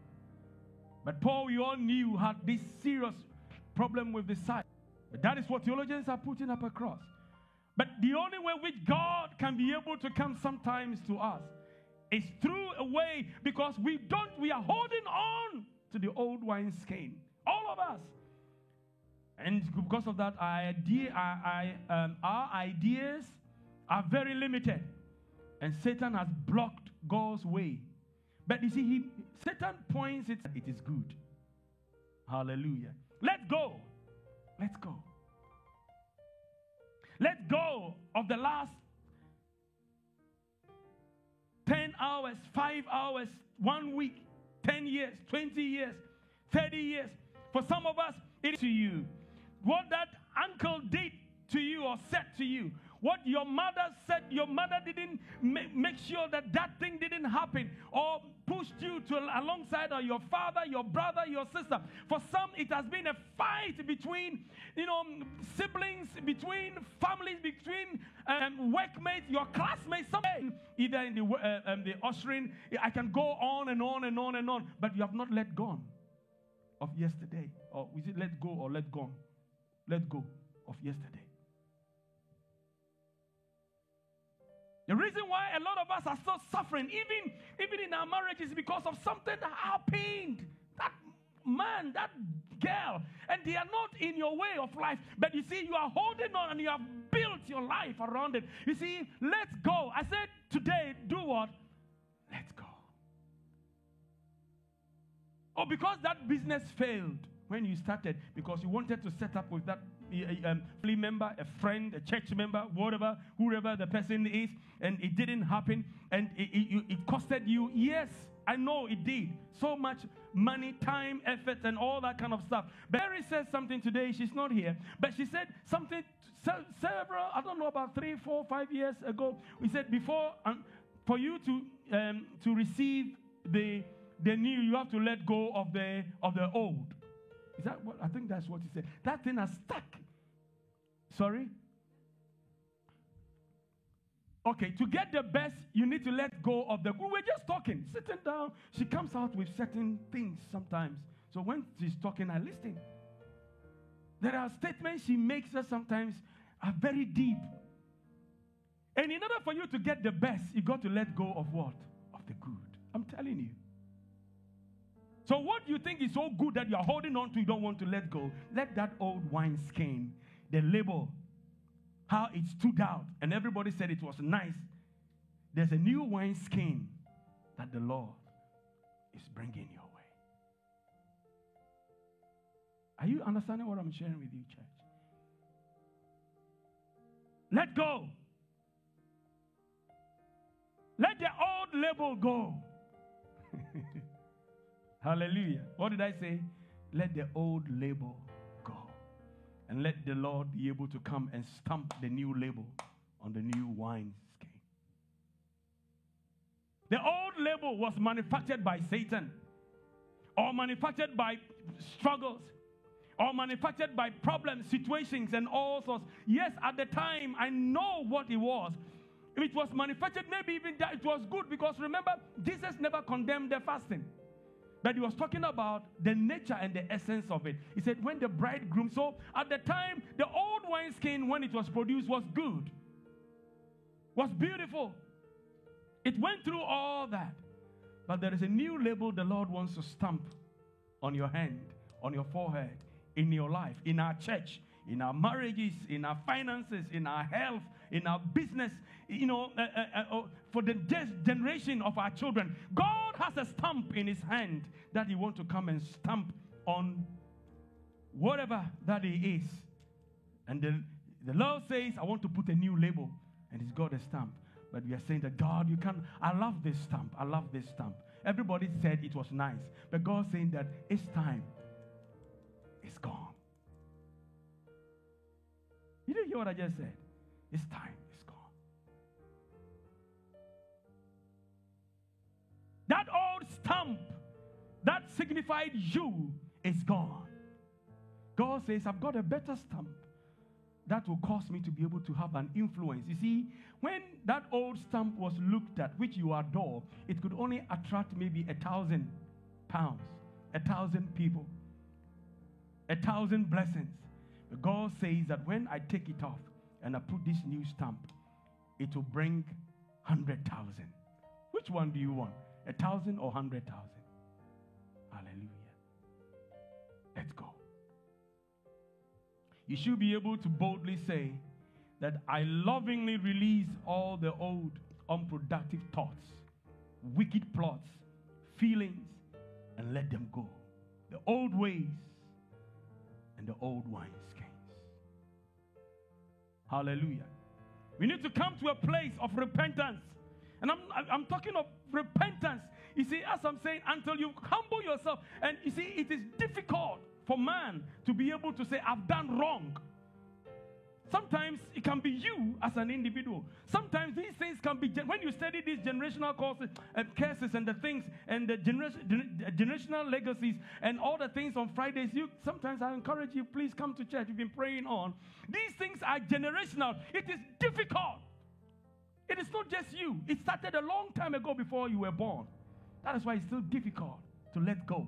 But Paul, we all knew, had this serious problem with the sight. But that is what theologians are putting up across. But the only way which God can be able to come sometimes to us is through a way because we don't, we are holding on to the old wine skin. All of us. And because of that, our, idea, our, um, our ideas are very limited. And Satan has blocked God's way. But you see, he, Satan points it, it is good. Hallelujah. Let go. Let's go. Let go of the last 10 hours, 5 hours, 1 week, 10 years, 20 years, 30 years. For some of us, it is to you. What that uncle did to you or said to you, what your mother said, your mother didn't make, make sure that that thing didn't happen or pushed you to alongside of your father, your brother, your sister. For some, it has been a fight between, you know, siblings, between families, between um, workmates, your classmates. Some either in the uh, um, the ushering, I can go on and on and on and on, but you have not let go of yesterday, or is it let go or let go? Let go of yesterday. The reason why a lot of us are still suffering, even, even in our marriage, is because of something that happened. That man, that girl, and they are not in your way of life. But you see, you are holding on and you have built your life around it. You see, let's go. I said today, do what? Let's go. Oh, because that business failed when you started, because you wanted to set up with that um, family member, a friend, a church member, whatever, whoever the person is, and it didn't happen, and it, it, it costed you, yes, I know it did. So much money, time, effort, and all that kind of stuff. Mary said something today. She's not here. But she said something several, I don't know, about three, four, five years ago. We said before, um, for you to, um, to receive the, the new, you have to let go of the, of the old. Is that what? I think that's what he said. That thing has stuck. Sorry? Okay, to get the best, you need to let go of the. Were just talking, sitting down. She comes out with certain things sometimes. So when she's talking, I listen. There are statements she makes that sometimes are very deep. And in order for you to get the best, you got to let go of what? Of the good. I'm telling you. So, what you think is so good that you're holding on to, you don't want to let go, let that old wine skin, the label, how it stood out, and everybody said it was nice. There's a new wine skin that the Lord is bringing your way. Are you understanding what I'm sharing with you, church? Let go. Let the old label go. Hallelujah. What did I say? Let the old label go. And let the Lord be able to come and stamp the new label on the new wine skin. The old label was manufactured by Satan, or manufactured by struggles, or manufactured by problems, situations, and all sorts. Yes, at the time, I know what it was. It was manufactured, maybe even that it was good because remember, Jesus never condemned the fasting. But he was talking about the nature and the essence of it. He said, when the bridegroom, so at the time, the old wineskin, when it was produced, was good, was beautiful. It went through all that. But there is a new label the Lord wants to stamp on your hand, on your forehead, in your life, in our church, in our marriages, in our finances, in our health, in our business, you know, uh, uh, uh, oh, for the generation of our children. God has a stamp in his hand that he wants to come and stamp on whatever that he is. And the, the Lord says, I want to put a new label, and it's got a stamp. But we are saying that God, you can't. I love this stamp. I love this stamp. Everybody said it was nice, but God saying that it's time. It's gone. You didn't hear what I just said? It's time. That old stamp that signified you is gone. God says, I've got a better stamp that will cause me to be able to have an influence. You see, when that old stamp was looked at, which you adore, it could only attract maybe a thousand pounds, a thousand people, a thousand blessings. But God says that when I take it off and I put this new stamp, it will bring hundred thousand. Which one do you want? A thousand or hundred thousand? Hallelujah. Let's go. You should be able to boldly say that I lovingly release all the old unproductive thoughts, wicked plots, feelings, and let them go. The old ways and the old wineskins. Hallelujah. We need to come to a place of repentance. And I'm, I'm talking of repentance. You see, as I'm saying, until you humble yourself, and you see, it is difficult for man to be able to say, I've done wrong. Sometimes it can be you as an individual. Sometimes these things can be, when you study these generational causes, and curses um, and the things and the generation, generational legacies and all the things on Fridays, you sometimes I encourage you, please come to church. You've been praying on. These things are generational. It is difficult. It is not just you. It started a long time ago before you were born. That is why it's still difficult to let go.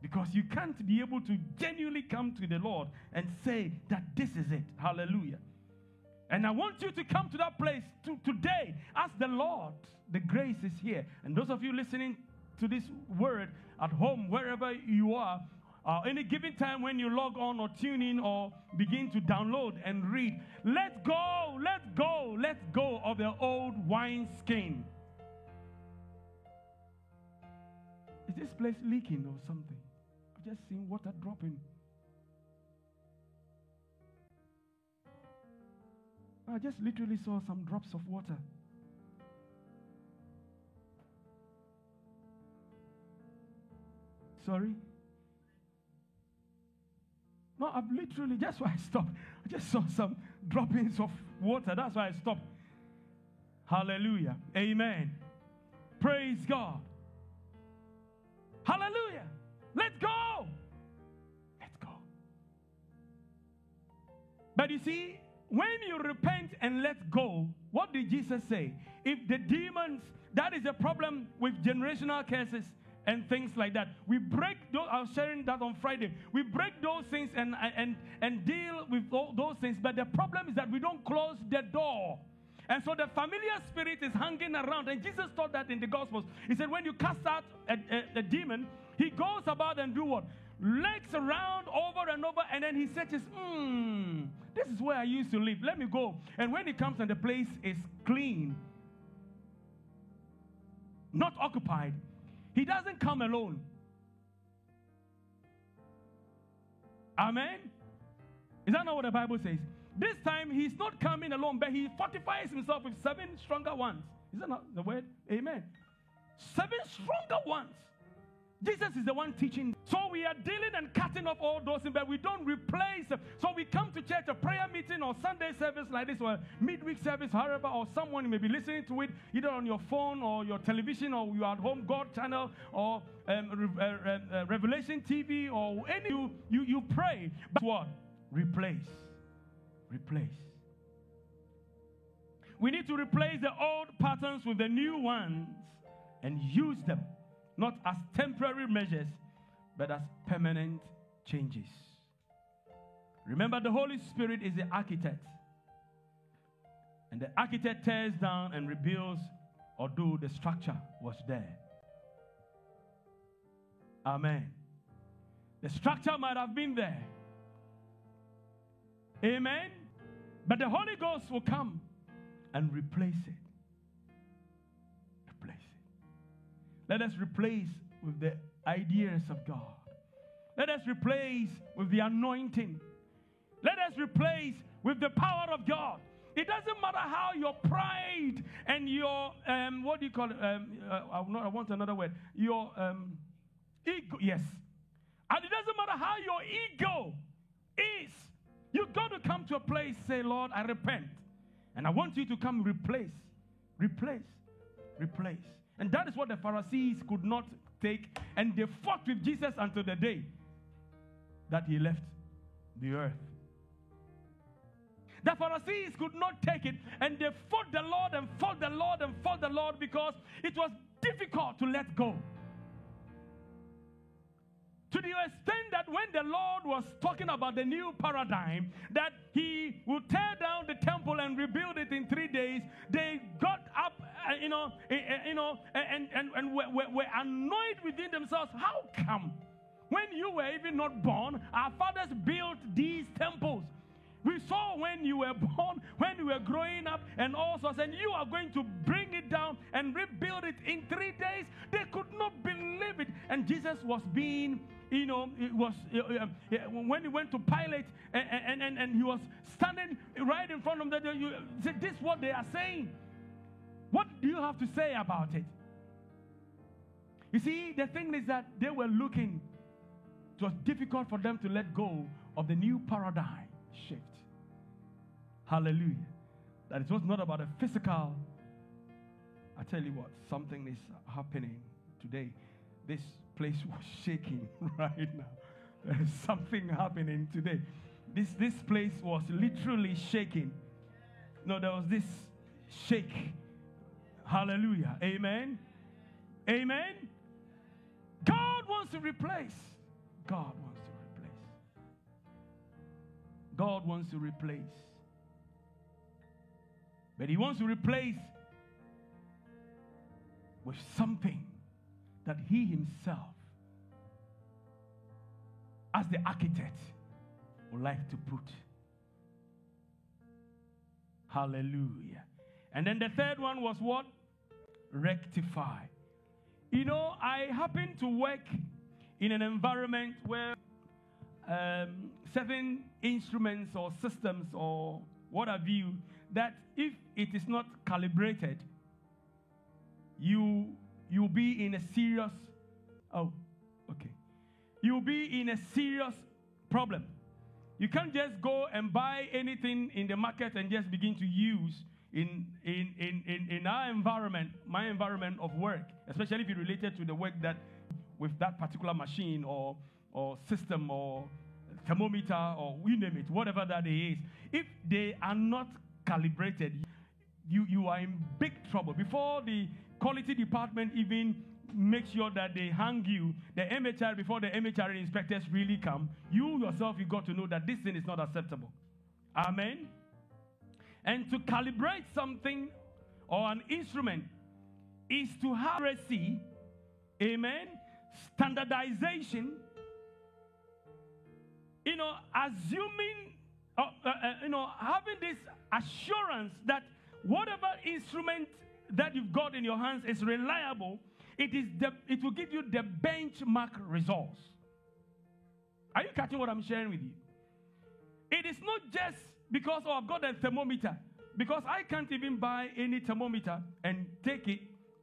Because you can't be able to genuinely come to the Lord and say that this is it. Hallelujah. And I want you to come to that place to, today. Ask the Lord. The grace is here. And those of you listening to this word at home, wherever you are, uh, any given time when you log on or tune in or begin to download and read, let go, let go, let go of the old wine skin. Is this place leaking or something? I've just seen water dropping. I just literally saw some drops of water. Sorry? No, I've literally, just why I stopped. I just saw some droppings of water. That's why I stopped. Hallelujah. Amen. Praise God. Hallelujah. Let's go. Let's go. But you see, when you repent and let go, what did Jesus say? If the demons, that is a problem with generational curses and things like that. We break those, I was sharing that on Friday. We break those things and, and, and deal with all those things, but the problem is that we don't close the door. And so the familiar spirit is hanging around. And Jesus taught that in the Gospels. He said, when you cast out a, a, a demon, he goes about and do what? Legs around over and over, and then he searches, hmm, this is where I used to live. Let me go. And when he comes and the place is clean, not occupied, he doesn't come alone. Amen? Is that not what the Bible says? This time he's not coming alone, but he fortifies himself with seven stronger ones. Is that not the word? Amen. Seven stronger ones. Jesus is the one teaching. So we are dealing and cutting off all those things, but we don't replace. So we come to church, a prayer meeting or Sunday service like this, or midweek service, however, or someone may be listening to it either on your phone or your television or you are at home God channel or um, uh, uh, Revelation TV or any you, you you pray. But what? Replace. Replace. We need to replace the old patterns with the new ones and use them not as temporary measures, but as permanent changes. Remember, the Holy Spirit is the architect. And the architect tears down and rebuilds although the structure was there. Amen. The structure might have been there. Amen. But the Holy Ghost will come and replace it. Let us replace with the ideas of God. Let us replace with the anointing. Let us replace with the power of God. It doesn't matter how your pride and your um, what do you call it? Um, uh, I, want another word. Your um, ego, yes. And it doesn't matter how your ego is. You've got to come to a place, say, Lord, I repent. And I want you to come replace, replace, replace. And that is what the Pharisees could not take. And they fought with Jesus until the day that he left the earth. The Pharisees could not take it, and they fought the Lord and fought the Lord and fought the Lord because it was difficult to let go. To the extent that when the Lord was talking about the new paradigm, that he would tear down the temple and rebuild it in three days, they got up, uh, you know, uh, you know, and, and, and were, were, were annoyed within themselves. How come? When you were even not born, our fathers built these temples. We saw when you were born, when you were growing up, and all sorts, and you are going to bring it down and rebuild it in three days. They could not believe it. And Jesus was being you know, it was uh, uh, when he went to Pilate and, and, and, he was standing right in front of them, you said, This is what they are saying. What do you have to say about it? You see, the thing is that they were looking, it was difficult for them to let go of the new paradigm shift. Hallelujah. That it was not about a physical. I tell you what, something is happening today. This place was shaking right now. There is something happening today. This, this place was literally shaking. No, there was this shake. Hallelujah. Amen. Amen. God wants to replace. God wants to replace. God wants to replace. But He wants to replace with something that he himself, as the architect, would like to put. Hallelujah. And then the third one was what? Rectify. You know, I happen to work in an environment where um, certain instruments or systems or what have you, that if it is not calibrated, you you'll be in a serious, oh, okay. You'll be in a serious problem. You can't just go and buy anything in the market and just begin to use in, in, in, in, in our environment, my environment of work, especially if you related to the work that with that particular machine or, or system or thermometer or we name it, whatever that is, if they are not calibrated, you, you are in big trouble. Before the quality department even make sure that they hang you, the MHR, before the MHR inspectors really come, you yourself, you got to know that this thing is not acceptable. Amen. And to calibrate something or an instrument is to have accuracy, amen, standardization, you know, assuming, uh, uh, uh, you know, having this assurance that whatever instrument that you've got in your hands is reliable, it, is the, it will give you the benchmark results. Are you catching what I'm sharing with you? It is not just because, oh, I've got a thermometer, because I can't even buy any thermometer and take it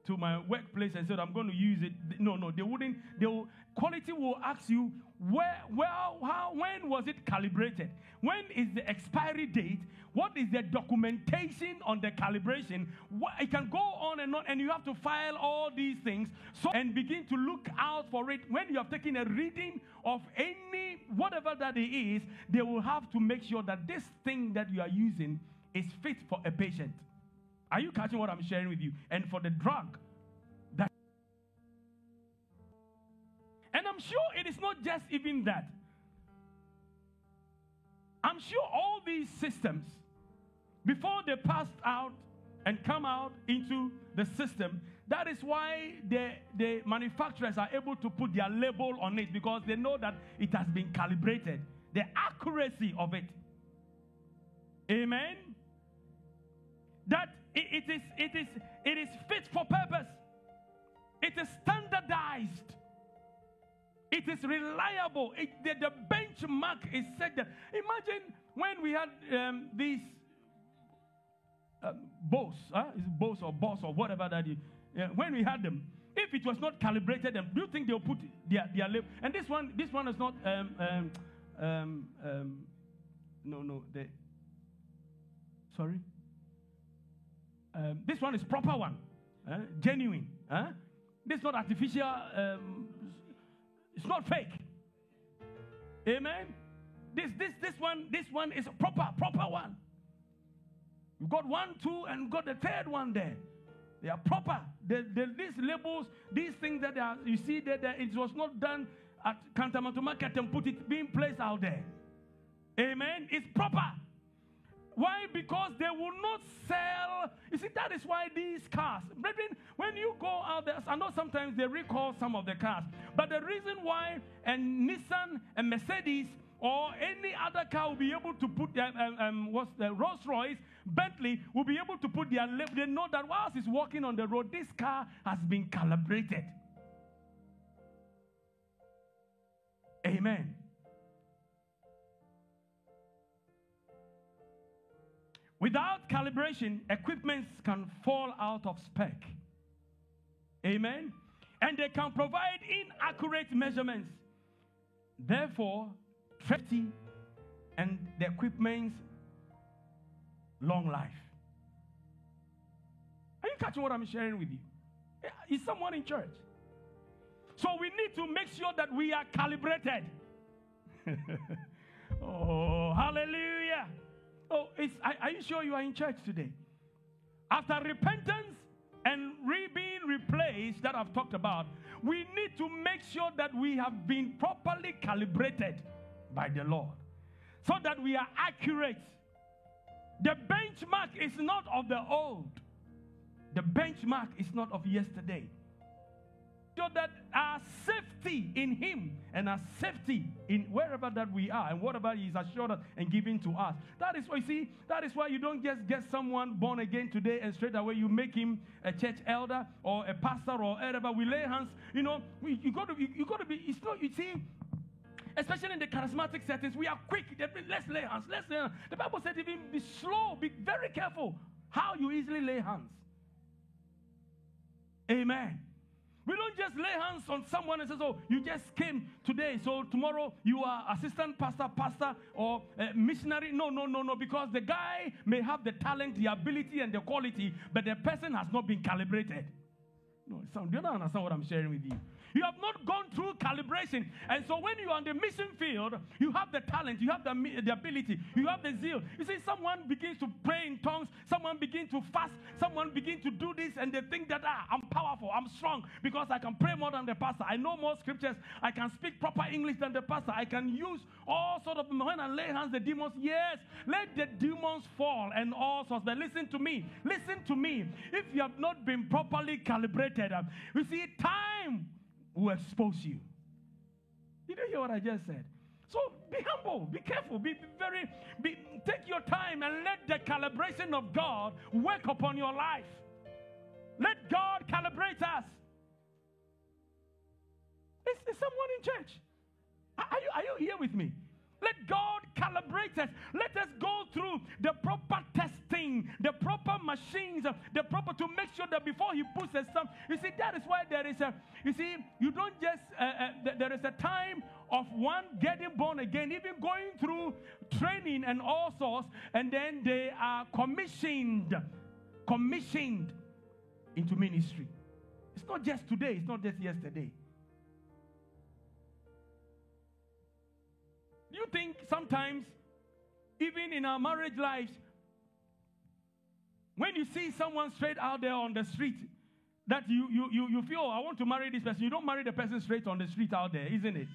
to my workplace and said, I'm going to use it. No, no, they wouldn't. They will, quality will ask you, where, where, how, when was it calibrated? When is the expiry date? What is the documentation on the calibration? What, it can go on and on, and you have to file all these things so and begin to look out for it. When you have taken a reading of any, whatever that it is, they will have to make sure that this thing that you are using is fit for a patient. Are you catching what I'm sharing with you? And for the drug, that. And I'm sure it is not just even that. I'm sure all these systems, before they passed out and come out into the system. That is why the, the manufacturers are able to put their label on it because they know that it has been calibrated, the accuracy of it. Amen. That it, it is it is it is fit for purpose. It is standardized. It is reliable. It, the, the, benchmark is set there. Imagine when we had um, these um, boss, huh? is boss or boss or whatever that is. Yeah, when we had them, if it was not calibrated, them, do you think they'll put their their label? And this one, this one is not. Um, um, um, um no, no. Sorry. Um, this one is proper one, uh, genuine. Huh? This is not artificial. Um, it's not fake. Amen. This this this one this one is a proper proper one. You've got one, two, and got the third one there. They are proper. The, the, these labels, these things that are, you see that it was not done at Kantamanto Market and put it being placed out there. Amen. It's proper. Why? Because they will not sell. You see, that is why these cars, brethren, when you go out there, I know sometimes they recall some of the cars, but the reason why and Nissan and Mercedes or any other car will be able to put their um, um, what's the Rolls Royce, Bentley will be able to put their they know that whilst it's walking on the road, this car has been calibrated. Amen. Without calibration, equipments can fall out of spec. Amen. And they can provide inaccurate measurements. Therefore, safety and the equipment's long life. Are you catching what I'm sharing with you? Eh, is someone in church? So we need to make sure that we are calibrated. oh, hallelujah. Oh, are you sure you are in church today? After repentance and re- being replaced, that I've talked about, we need to make sure that we have been properly calibrated by the Lord so that we are accurate. The benchmark is not of the old, the benchmark is not of yesterday so that our safety in Him and our safety in wherever that we are and whatever He is assured us and given to us. That is why, you see, that is why you don't just get someone born again today and straight away you make him a church elder or a pastor or whatever. We lay hands, you know, we, you got to be, you got to be, it's not, you see, especially in the charismatic settings, we are quick. Let's lay hands. Let's lay hands. The Bible said, even be slow, be very careful how you easily lay hands. Amen. We don't just lay hands on someone and say, "Oh, you just came today, so tomorrow you are assistant pastor, pastor, or missionary." No, no, no, no, because the guy may have the talent, the ability, and the quality, but the person has not been calibrated. No, do you not understand what I'm sharing with you? You have not gone through calibration. And so when you are on the mission field, you have the talent, you have the, the ability, you have the zeal. You see, someone begins to pray in tongues, someone begins to fast, someone begins to do this, and they think that, ah, I'm powerful, I'm strong, because I can pray more than the pastor. I know more scriptures. I can speak proper English than the pastor. I can use all sort of, when I lay hands, the demons, yes, let the demons fall and all sorts. But listen to me, listen to me. If you have not been properly calibrated, um, you see, time will expose you. Did you hear what I just said? So be humble, be careful, be, very, be, take your time and let the calibration of God work upon your life. Let God calibrate us. Is, is someone in church? Are you, are you here with me? Let God calibrate us. Let us go through the proper testing, the proper machines, the proper to make sure that before He puts us some. You see, that is why there is a. You see, you don't just. Uh, uh, there is a time of one getting born again, even going through training and all sorts, and then they are commissioned, commissioned into ministry. It's not just today. It's not just yesterday. Do you think sometimes, even in our marriage lives, when you see someone straight out there on the street, that you, you, you, you feel, oh, I want to marry this person, you don't marry the person straight on the street out there, isn't it?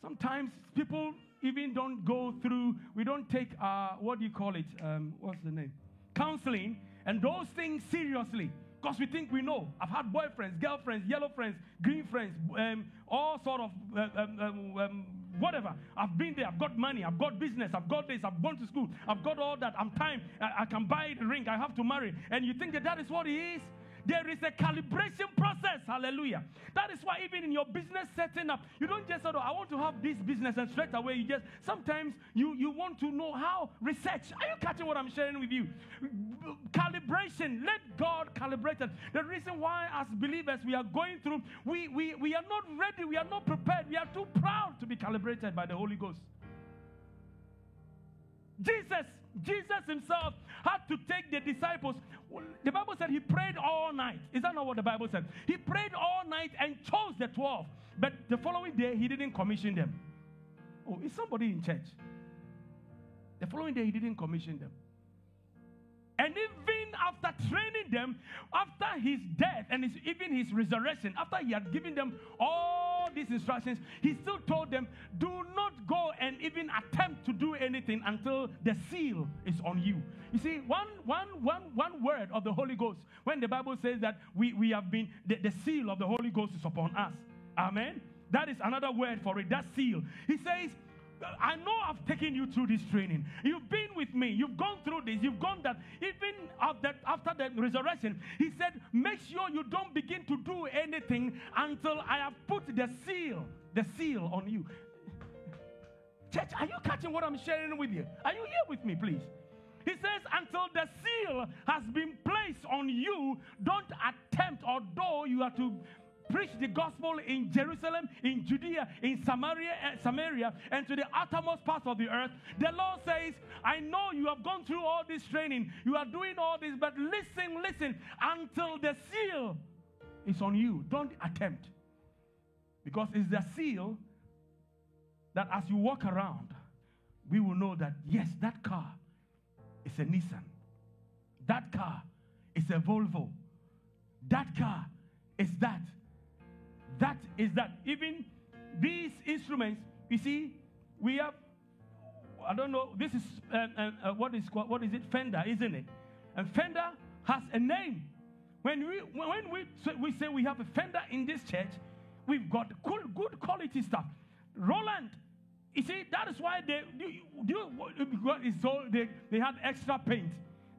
Sometimes people even don't go through, we don't take, uh, what do you call it? Um, what's the name? Counseling. and those things seriously because we think we know. I've had boyfriends, girlfriends, yellow friends, green friends, um, all sort of uh, um, um, um, whatever. I've been there. I've got money. I've got business. I've got this. I've gone to school. I've got all that. I'm time. I, I can buy a ring. I have to marry. And you think that that is what it is? There is a calibration process. Hallelujah. That is why even in your business setting up, you don't just say, oh, I want to have this business and straight away you just sometimes you, you want to know how research. Are you catching what I'm sharing with you? Calibration. Let God calibrate us. The reason why as believers we are going through, we, we, we are not ready, we are not prepared, we are too proud to be calibrated by the Holy Ghost. Jesus, Jesus himself had to take the disciples. The Bible said he prayed all night. Is that not what the Bible said? He prayed all night and chose the 12. But the following day, he didn't commission them. Oh, is somebody in church? The following day, he didn't commission them. And even after training them, after his death and his, even his resurrection, after he had given them all these instructions, he still told them, Do not go and even attempt to do anything until the seal is on you. You see, one, one, one, one word of the Holy Ghost, when the Bible says that we, we have been, the, the seal of the Holy Ghost is upon us. Amen. That is another word for it, that seal. He says, I know I've taken you through this training. You've been with me. You've gone through this. You've gone that. Even after, after the resurrection, he said, make sure you don't begin to do anything until I have put the seal, the seal on you. Church, are you catching what I'm sharing with you? Are you here with me, please? He says, until the seal has been placed on you, don't attempt, although you are to preach the gospel in Jerusalem, in Judea, in Samaria, uh, Samaria, and to the uttermost parts of the earth. The Lord says, I know you have gone through all this training, you are doing all this, but listen, listen, until the seal is on you. Don't attempt. Because it's the seal that as you walk around, we will know that yes, that car is a Nissan. That car is a Volvo. That car is that. That is that. Even these instruments, you see, we have, I don't know, this is, uh, uh, what is what is it? Fender, isn't it? And Fender has a name. When we, when we, we say we have a Fender in this church, we've got cool, good quality stuff. Roland, you see, that is why they do, do it's all they, they had extra paint.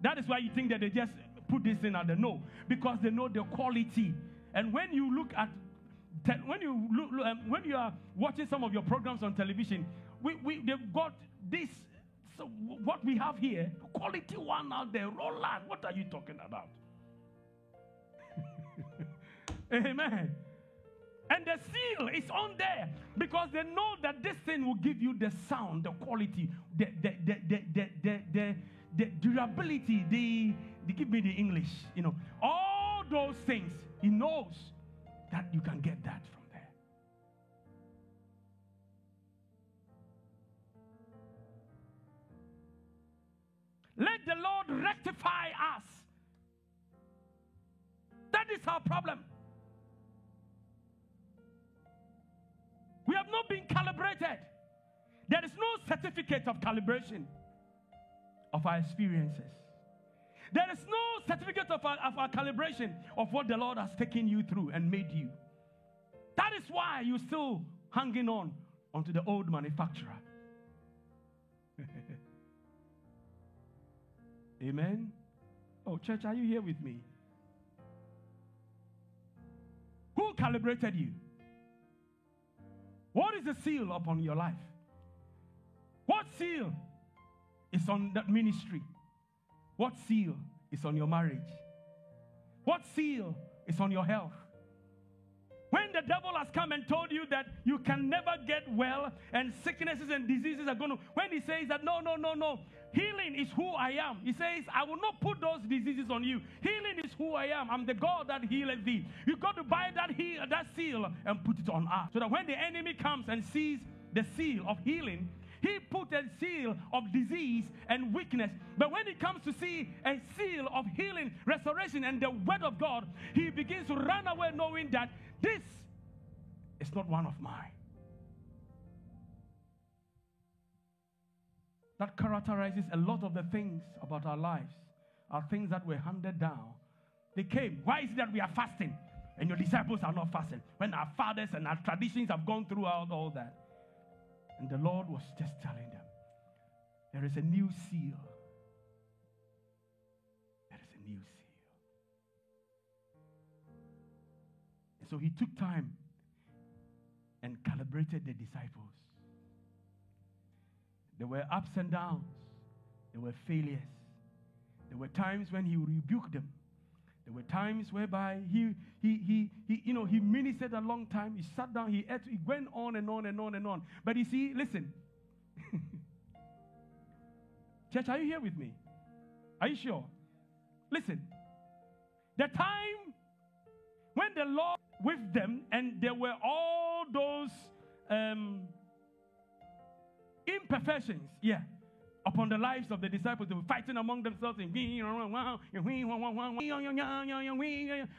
That is why you think that they just put this in and they know because they know the quality. And when you look at te- when you look, look um, when you are watching some of your programs on television, we, we they've got this. So what we have here, quality one out there, Roland. What are you talking about? Amen. And the seal is on there because they know that this thing will give you the sound, the quality, the the the the the, the, the, the durability, the, the give me the English, you know, all those things. He knows that you can get that from there. Let the Lord rectify us. That is our problem. We have not been calibrated. There is no certificate of calibration of our experiences. There is no certificate of our, of our calibration of what the Lord has taken you through and made you. That is why you're still hanging on onto the old manufacturer. Amen. Oh, church, are you here with me? Who calibrated you? What is the seal upon your life? What seal is on that ministry? What seal is on your marriage? What seal is on your health? When the devil has come and told you that you can never get well and sicknesses and diseases are going to, when he says that, no, no, no, no, healing is who I am. He says, I will not put those diseases on you. Healing is who I am. I'm the God that healeth thee. You've got to buy that, heal, that seal and put it on us. So that when the enemy comes and sees the seal of healing, he put a seal of disease and weakness. But when he comes to see a seal of healing, restoration, and the word of God, he begins to run away knowing that this is not one of mine. That characterizes a lot of the things about our lives are things that were handed down. They came. Why is it that we are fasting and your disciples are not fasting? When our fathers and our traditions have gone throughout all that. And the Lord was just telling them, there is a new seal. There is a new seal. And so he took time and calibrated the disciples. There were ups and downs, there were failures. There were times when he rebuked them. There were times whereby he, he, he, he, you know, he ministered a long time. He sat down, he ate, he went on and on and on and on. But you see, listen. Church, are you here with me? Are you sure? Listen. The time when the Lord with them and there were all those um, imperfections, yeah, upon the lives of the disciples. They were fighting among themselves. And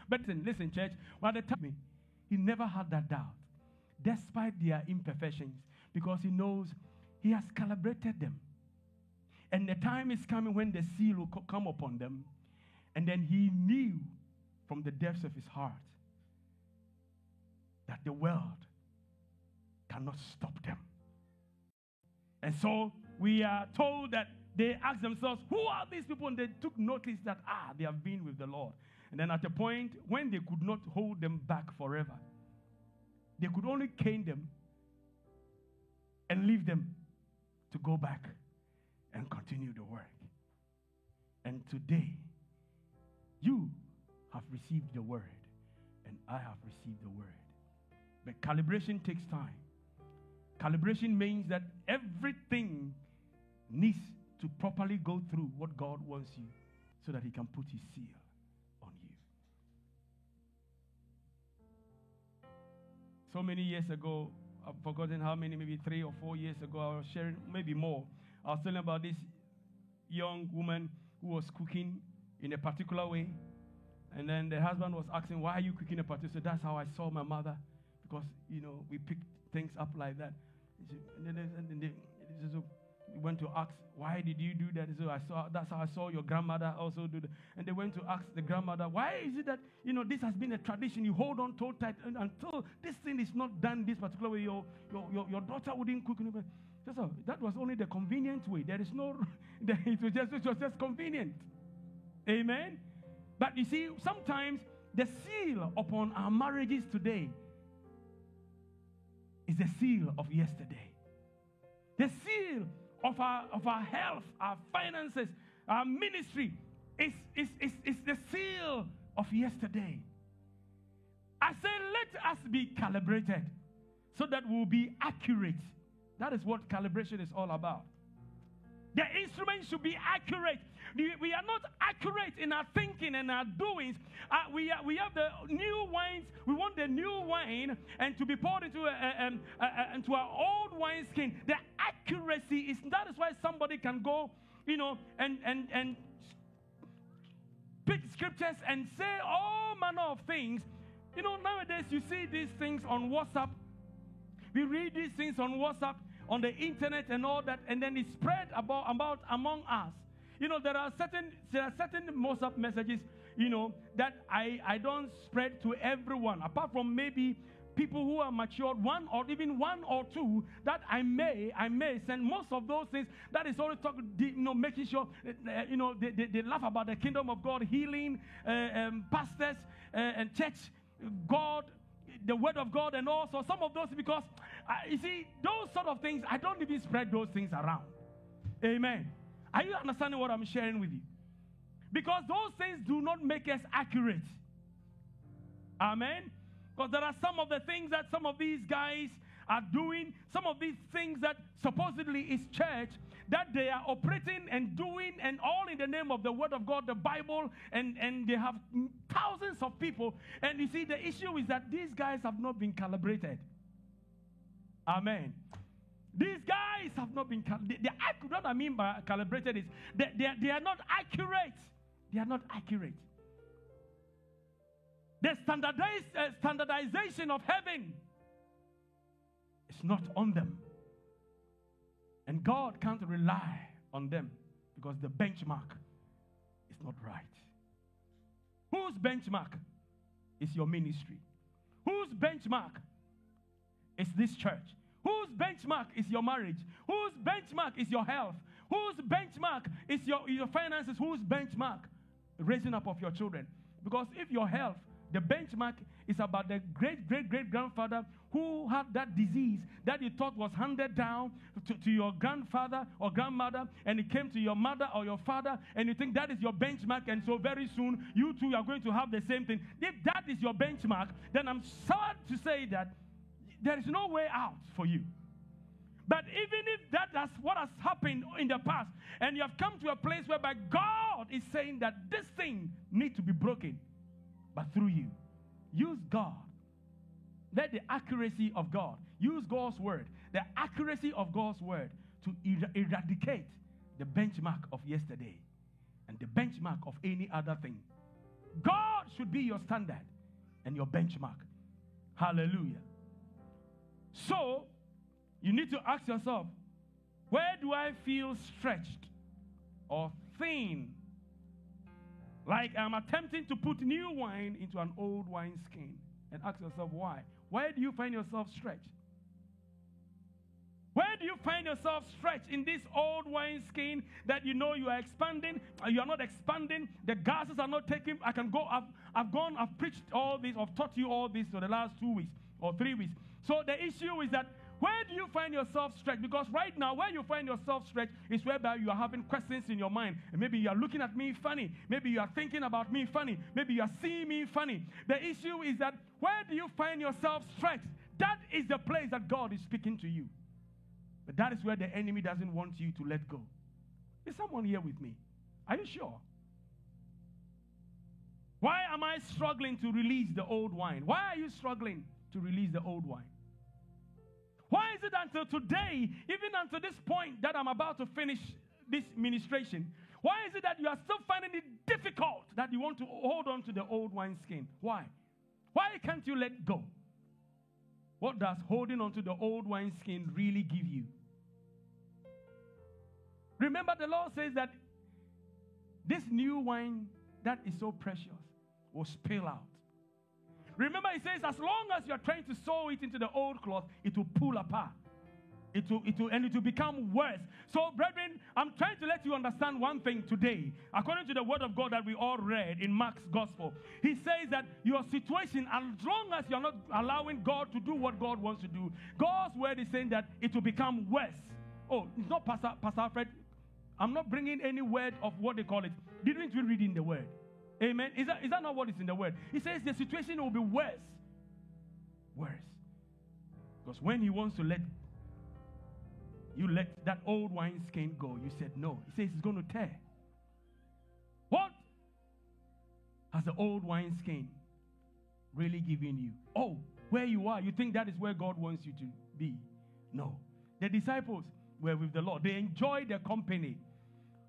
but listen, listen, church. By the time he never had that doubt, despite their imperfections, because he knows he has calibrated them. And the time is coming when the seal will come upon them. And then he knew from the depths of his heart that the world cannot stop them. And so we are told that they asked themselves, Who are these people? And they took notice that, ah, they have been with the Lord. And then at a point when they could not hold them back forever, they could only cane them and leave them to go back and continue the work. And today, you have received the word, and I have received the word. But calibration takes time. Calibration means that everything needs to properly go through what God wants you so that He can put His seal on you. So many years ago, I've forgotten how many, maybe three or four years ago, I was sharing, maybe more. I was telling about this young woman who was cooking in a particular way. And then the husband was asking, Why are you cooking a particular? So that's how I saw my mother. Because, you know, we picked things up like that. And then, and then they, we went to ask, why did you do that? So I saw that's how I saw your grandmother also do that. And they went to ask the grandmother, why is it that you know this has been a tradition? You hold on so tight until this thing is not done this particular way. Your your your, your daughter wouldn't cook. So that was only the convenient way. There is no, it was just it was just convenient. Amen. But you see, sometimes the seal upon our marriages today is the seal of yesterday. The seal of our, of our health, our finances, our ministry is, is, is, is the seal of yesterday. I say, let us be calibrated so that we'll be accurate. That is what calibration is all about. The instrument should be accurate. We are not accurate in our thinking and our doings. Uh, we, are, we have the new wines. We want the new wine and to be poured into, a, a, a, into our old wineskin. The accuracy is that is why somebody can go, you know, and, and, and pick scriptures and say all manner of things. You know, nowadays you see these things on WhatsApp. We read these things on WhatsApp, on the internet, and all that, and then it spread about, about among us. You know, there are certain there are certain WhatsApp messages, you know, that I, I don't spread to everyone, apart from maybe people who are matured, one or even one or two, that I may, I may send most of those things. That is always talking, you know, making sure, uh, you know, they, they, they, laugh about the kingdom of God, healing, uh, um, pastors, uh, and church, God, the word of God, and also some of those because, uh, you see, those sort of things, I don't even spread those things around. Amen. Are you understanding what I'm sharing with you? Because those things do not make us accurate. Amen. Because there are some of the things that some of these guys are doing, some of these things that supposedly is church, that they are operating and doing, and all in the name of the Word of God, the Bible, and, and they have thousands of people. And you see, the issue is that these guys have not been calibrated. Amen. These guys have not been calibrated. They, they, what I mean by calibrated is they, they, they are not accurate. They are not accurate. The uh, standardization of heaven is not on them. And God can't rely on them because the benchmark is not right. Whose benchmark is your ministry? Whose benchmark is this church? Whose benchmark is your marriage? Whose benchmark is your health? Whose benchmark is your, your finances? Whose benchmark? Raising up of your children. Because if your health, the benchmark is about the great great great grandfather who had that disease that you thought was handed down to, to, your grandfather or grandmother, and it came to your mother or your father, and you think that is your benchmark, and so very soon you too are going to have the same thing. If that is your benchmark, then I'm sad to say that there is no way out for you. But even if that is what has happened in the past, and you have come to a place whereby God is saying that this thing needs to be broken, but through you, use God. Let the accuracy of God, use God's word, the accuracy of God's word to er- eradicate the benchmark of yesterday and the benchmark of any other thing. God should be your standard and your benchmark. Hallelujah. So, you need to ask yourself, where do I feel stretched or thin? Like I'm attempting to put new wine into an old wine skin. And ask yourself why. Where do you find yourself stretched? Where do you find yourself stretched in this old wine skin that you know you are expanding? Uh, you are not expanding. The gases are not taking. I can go. I've, I've gone. I've preached all this. I've taught you all this for the last two weeks or three weeks. So the issue is that where do you find yourself stretched? Because right now, where you find yourself stretched is whereby you are having questions in your mind. And maybe you are looking at me funny. Maybe you are thinking about me funny. Maybe you are seeing me funny. The issue is that where do you find yourself stretched? That is the place that God is speaking to you. But that is where the enemy doesn't want you to let go. Is someone here with me? Are you sure? Why am I struggling to release the old wine? Why are you struggling to release the old wine? Why is it until today, even until this point that I'm about to finish this ministration, why is it that you are still finding it difficult that you want to hold on to the old wineskin? Why? Why can't you let go? What does holding on to the old wineskin really give you? Remember, the Lord says that this new wine that is so precious will spill out. Remember, he says, as long as you're trying to sew it into the old cloth, it will pull apart. It will, it will, and it will become worse. So, brethren, I'm trying to let you understand one thing today. According to the word of God that we all read in Mark's gospel, he says that your situation, as long as you're not allowing God to do what God wants to do, God's word is saying that it will become worse. Oh, it's not Pastor, Pastor Alfred. I'm not bringing any word of what they call it. Didn't we read in the word? Amen. Is that, is that not what is in the word? He says the situation will be worse. Worse. Because when he wants to let you let that old wineskin go, you said no. He says it's going to tear. What has the old wineskin really given you? Oh, where you are, you think that is where God wants you to be. No. The disciples were with the Lord, they enjoyed their company.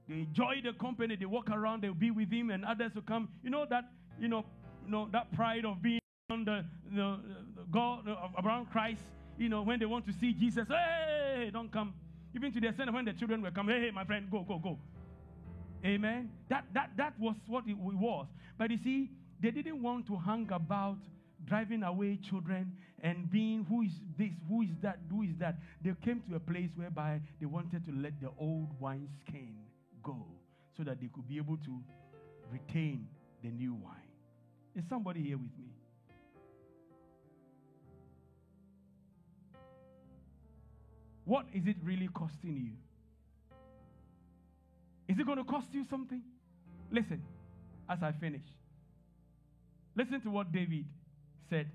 They enjoy the company. They walk around. They'll be with him, and others will come. You know that. You know. You know that pride of being on the, the, the God uh, around Christ. You know when they want to see Jesus. Hey, don't come. Even to the extent when the children will come. Hey, hey, my friend, go, go, go. Amen. That that that was what it was. But you see, they didn't want to hang about driving away children and being who is this, who is that, who is that. They came to a place whereby they wanted to let the old wine skin go so that they could be able to retain the new wine. Is somebody here with me? What is it really costing you? Is it going to cost you something? Listen, as I finish. Listen to what David said.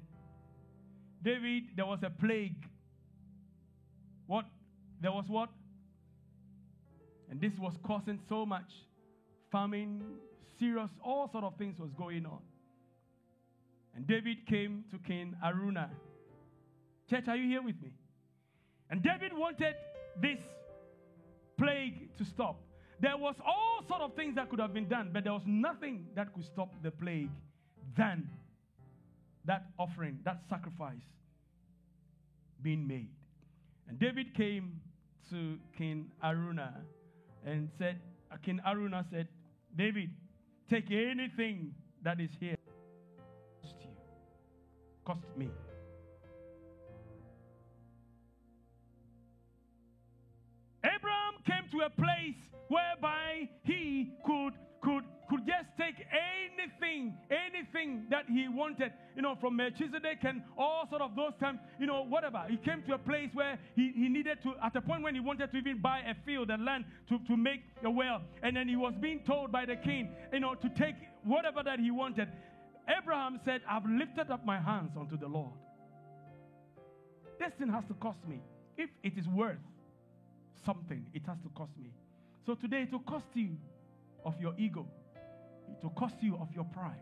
David, there was a plague. What? There was what? And this was causing so much famine, serious, all sort of things was going on. And David came to King Araunah. Church, are you here with me? And David wanted this plague to stop. There was all sort of things that could have been done, but there was nothing that could stop the plague than that offering, that sacrifice being made. And David came to King Araunah and said, King Araunah said, David, take anything that is here. Cost you. Cost me. Abraham came to a place whereby he could could could just take anything, anything that he wanted, you know, from Melchizedek and all sort of those times, you know, whatever. He came to a place where he, he needed to, at a point when he wanted to even buy a field and land to, to make a well. And then he was being told by the king, you know, to take whatever that he wanted. Abraham said, I've lifted up my hands unto the Lord. This thing has to cost me. If it is worth something, it has to cost me. So today it will cost you of your ego. It will cost you of your pride.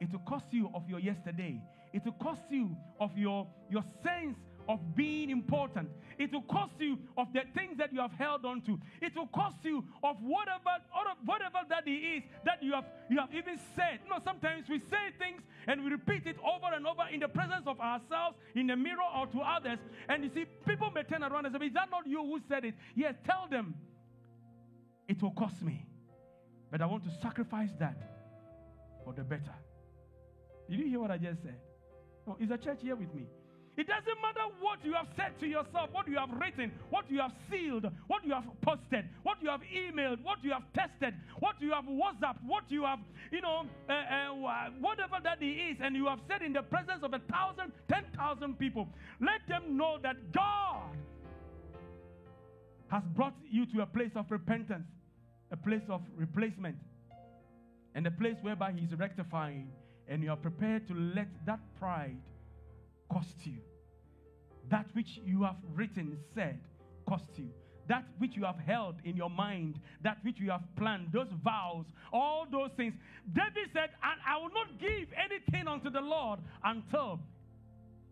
It will cost you of your yesterday. It will cost you of your, your sense of being important. It will cost you of the things that you have held on to. It will cost you of whatever, whatever that it is that you have you have even said. You know, sometimes we say things and we repeat it over and over in the presence of ourselves, in the mirror, or to others. And you see, people may turn around and say, Is that not you who said it? Yes, tell them it will cost me. But I want to sacrifice that for the better. Did you hear what I just said? No, is the church here with me? It doesn't matter what you have said to yourself, what you have written, what you have sealed, what you have posted, what you have emailed, what you have tested, what you have WhatsApp, what you have, you know, uh, uh, whatever that it is, and you have said in the presence of a thousand, ten thousand people. Let them know that God has brought you to a place of repentance a place of replacement and a place whereby He's rectifying, and you are prepared to let that pride cost you. That which you have written, said, cost you. That which you have held in your mind, that which you have planned, those vows, all those things. David said, And I will not give anything unto the Lord until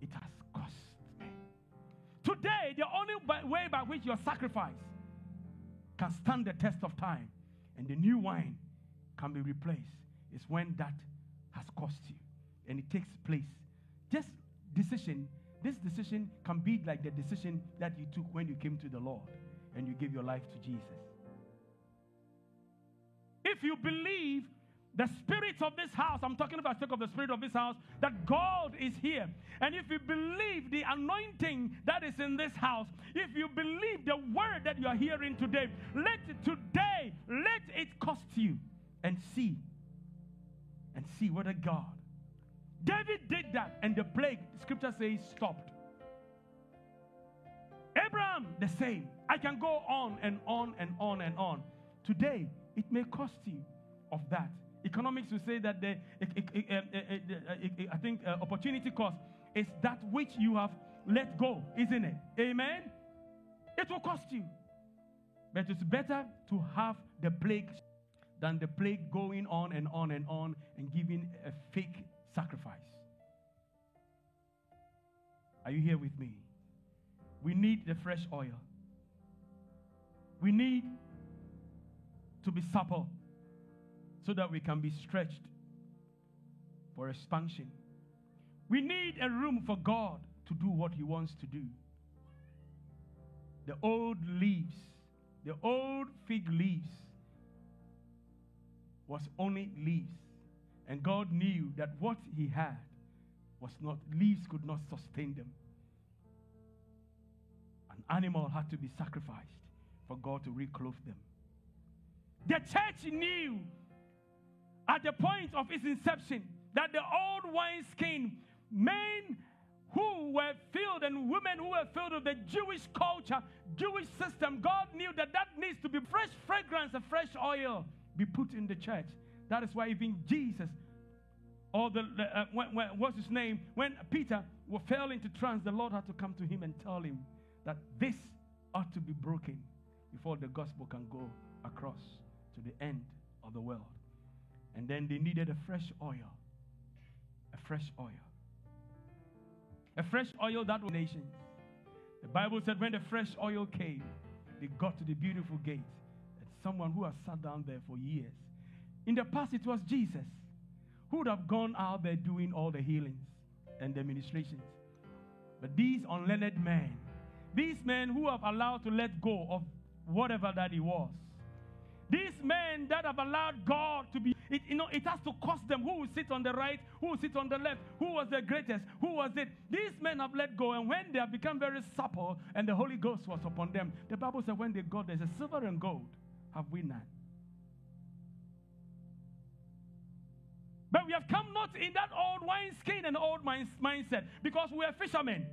it has cost me. Today, the only way by which your sacrifice can stand the test of time and the new wine can be replaced is when that has cost you and it takes place. Just decision, this decision can be like the decision that you took when you came to the Lord and you gave your life to Jesus. If you believe the spirit of this house, I'm talking about the of the spirit of this house, that God is here. And if you believe the anointing that is in this house, if you believe the word that you are hearing today, let it today, let it cost you and see. And see whether God. David did that, and the plague, the scripture says, stopped. Abraham, the same. I can go on and on and on and on. Today, it may cost you of that. Economics will say that the, I think uh, opportunity cost is that which you have let go, isn't it? Amen? It will cost you. But it's better to have the plague than the plague going on and on and on and giving a fake sacrifice. Are you here with me? We need the fresh oil. We need to be supple so that we can be stretched for expansion. We need a room for God to do what He wants to do. The old leaves, the old fig leaves, was only leaves. And God knew that what He had was not, leaves could not sustain them. An animal had to be sacrificed for God to reclothe them. The church knew at the point of its inception that the old wineskin, men who were filled and women who were filled with the Jewish culture, Jewish system, God knew that that needs to be fresh fragrance and fresh oil be put in the church. That is why even Jesus, or the, uh, when, when, what's his name, when Peter fell into trance, the Lord had to come to him and tell him that this ought to be broken before the gospel can go across to the end of the world. And then they needed a fresh oil. A fresh oil. A fresh oil that was nations. The Bible said when the fresh oil came, they got to the beautiful gate. And someone who has sat down there for years. In the past, it was Jesus who would have gone out there doing all the healings and the ministrations. But these unlearned men, these men who have allowed to let go of whatever that he was, These men that have allowed God to be, it, you know, it has to cost them who will sit on the right, who will sit on the left, who was the greatest, who was it. These men have let go, and when they have become very supple and the Holy Ghost was upon them, the Bible said, when they got there's a silver and gold, have we none? But we have come not in that old wineskin and old mindset because we are fishermen.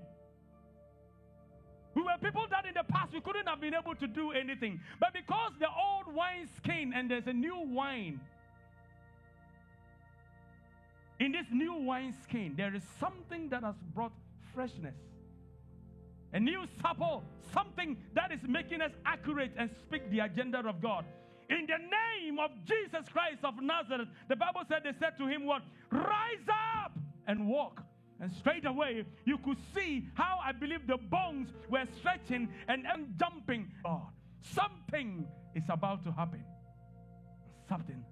We were people that in the past we couldn't have been able to do anything. But because the old wine skin and there's a new wine, in this new wine skin, there is something that has brought freshness. A new supple, something that is making us accurate and speak the agenda of God. In the name of Jesus Christ of Nazareth, the Bible said they said to him, What? Rise up and walk. And straight away, you could see how I believe the bones were stretching and, and jumping. God, something is about to happen. Something.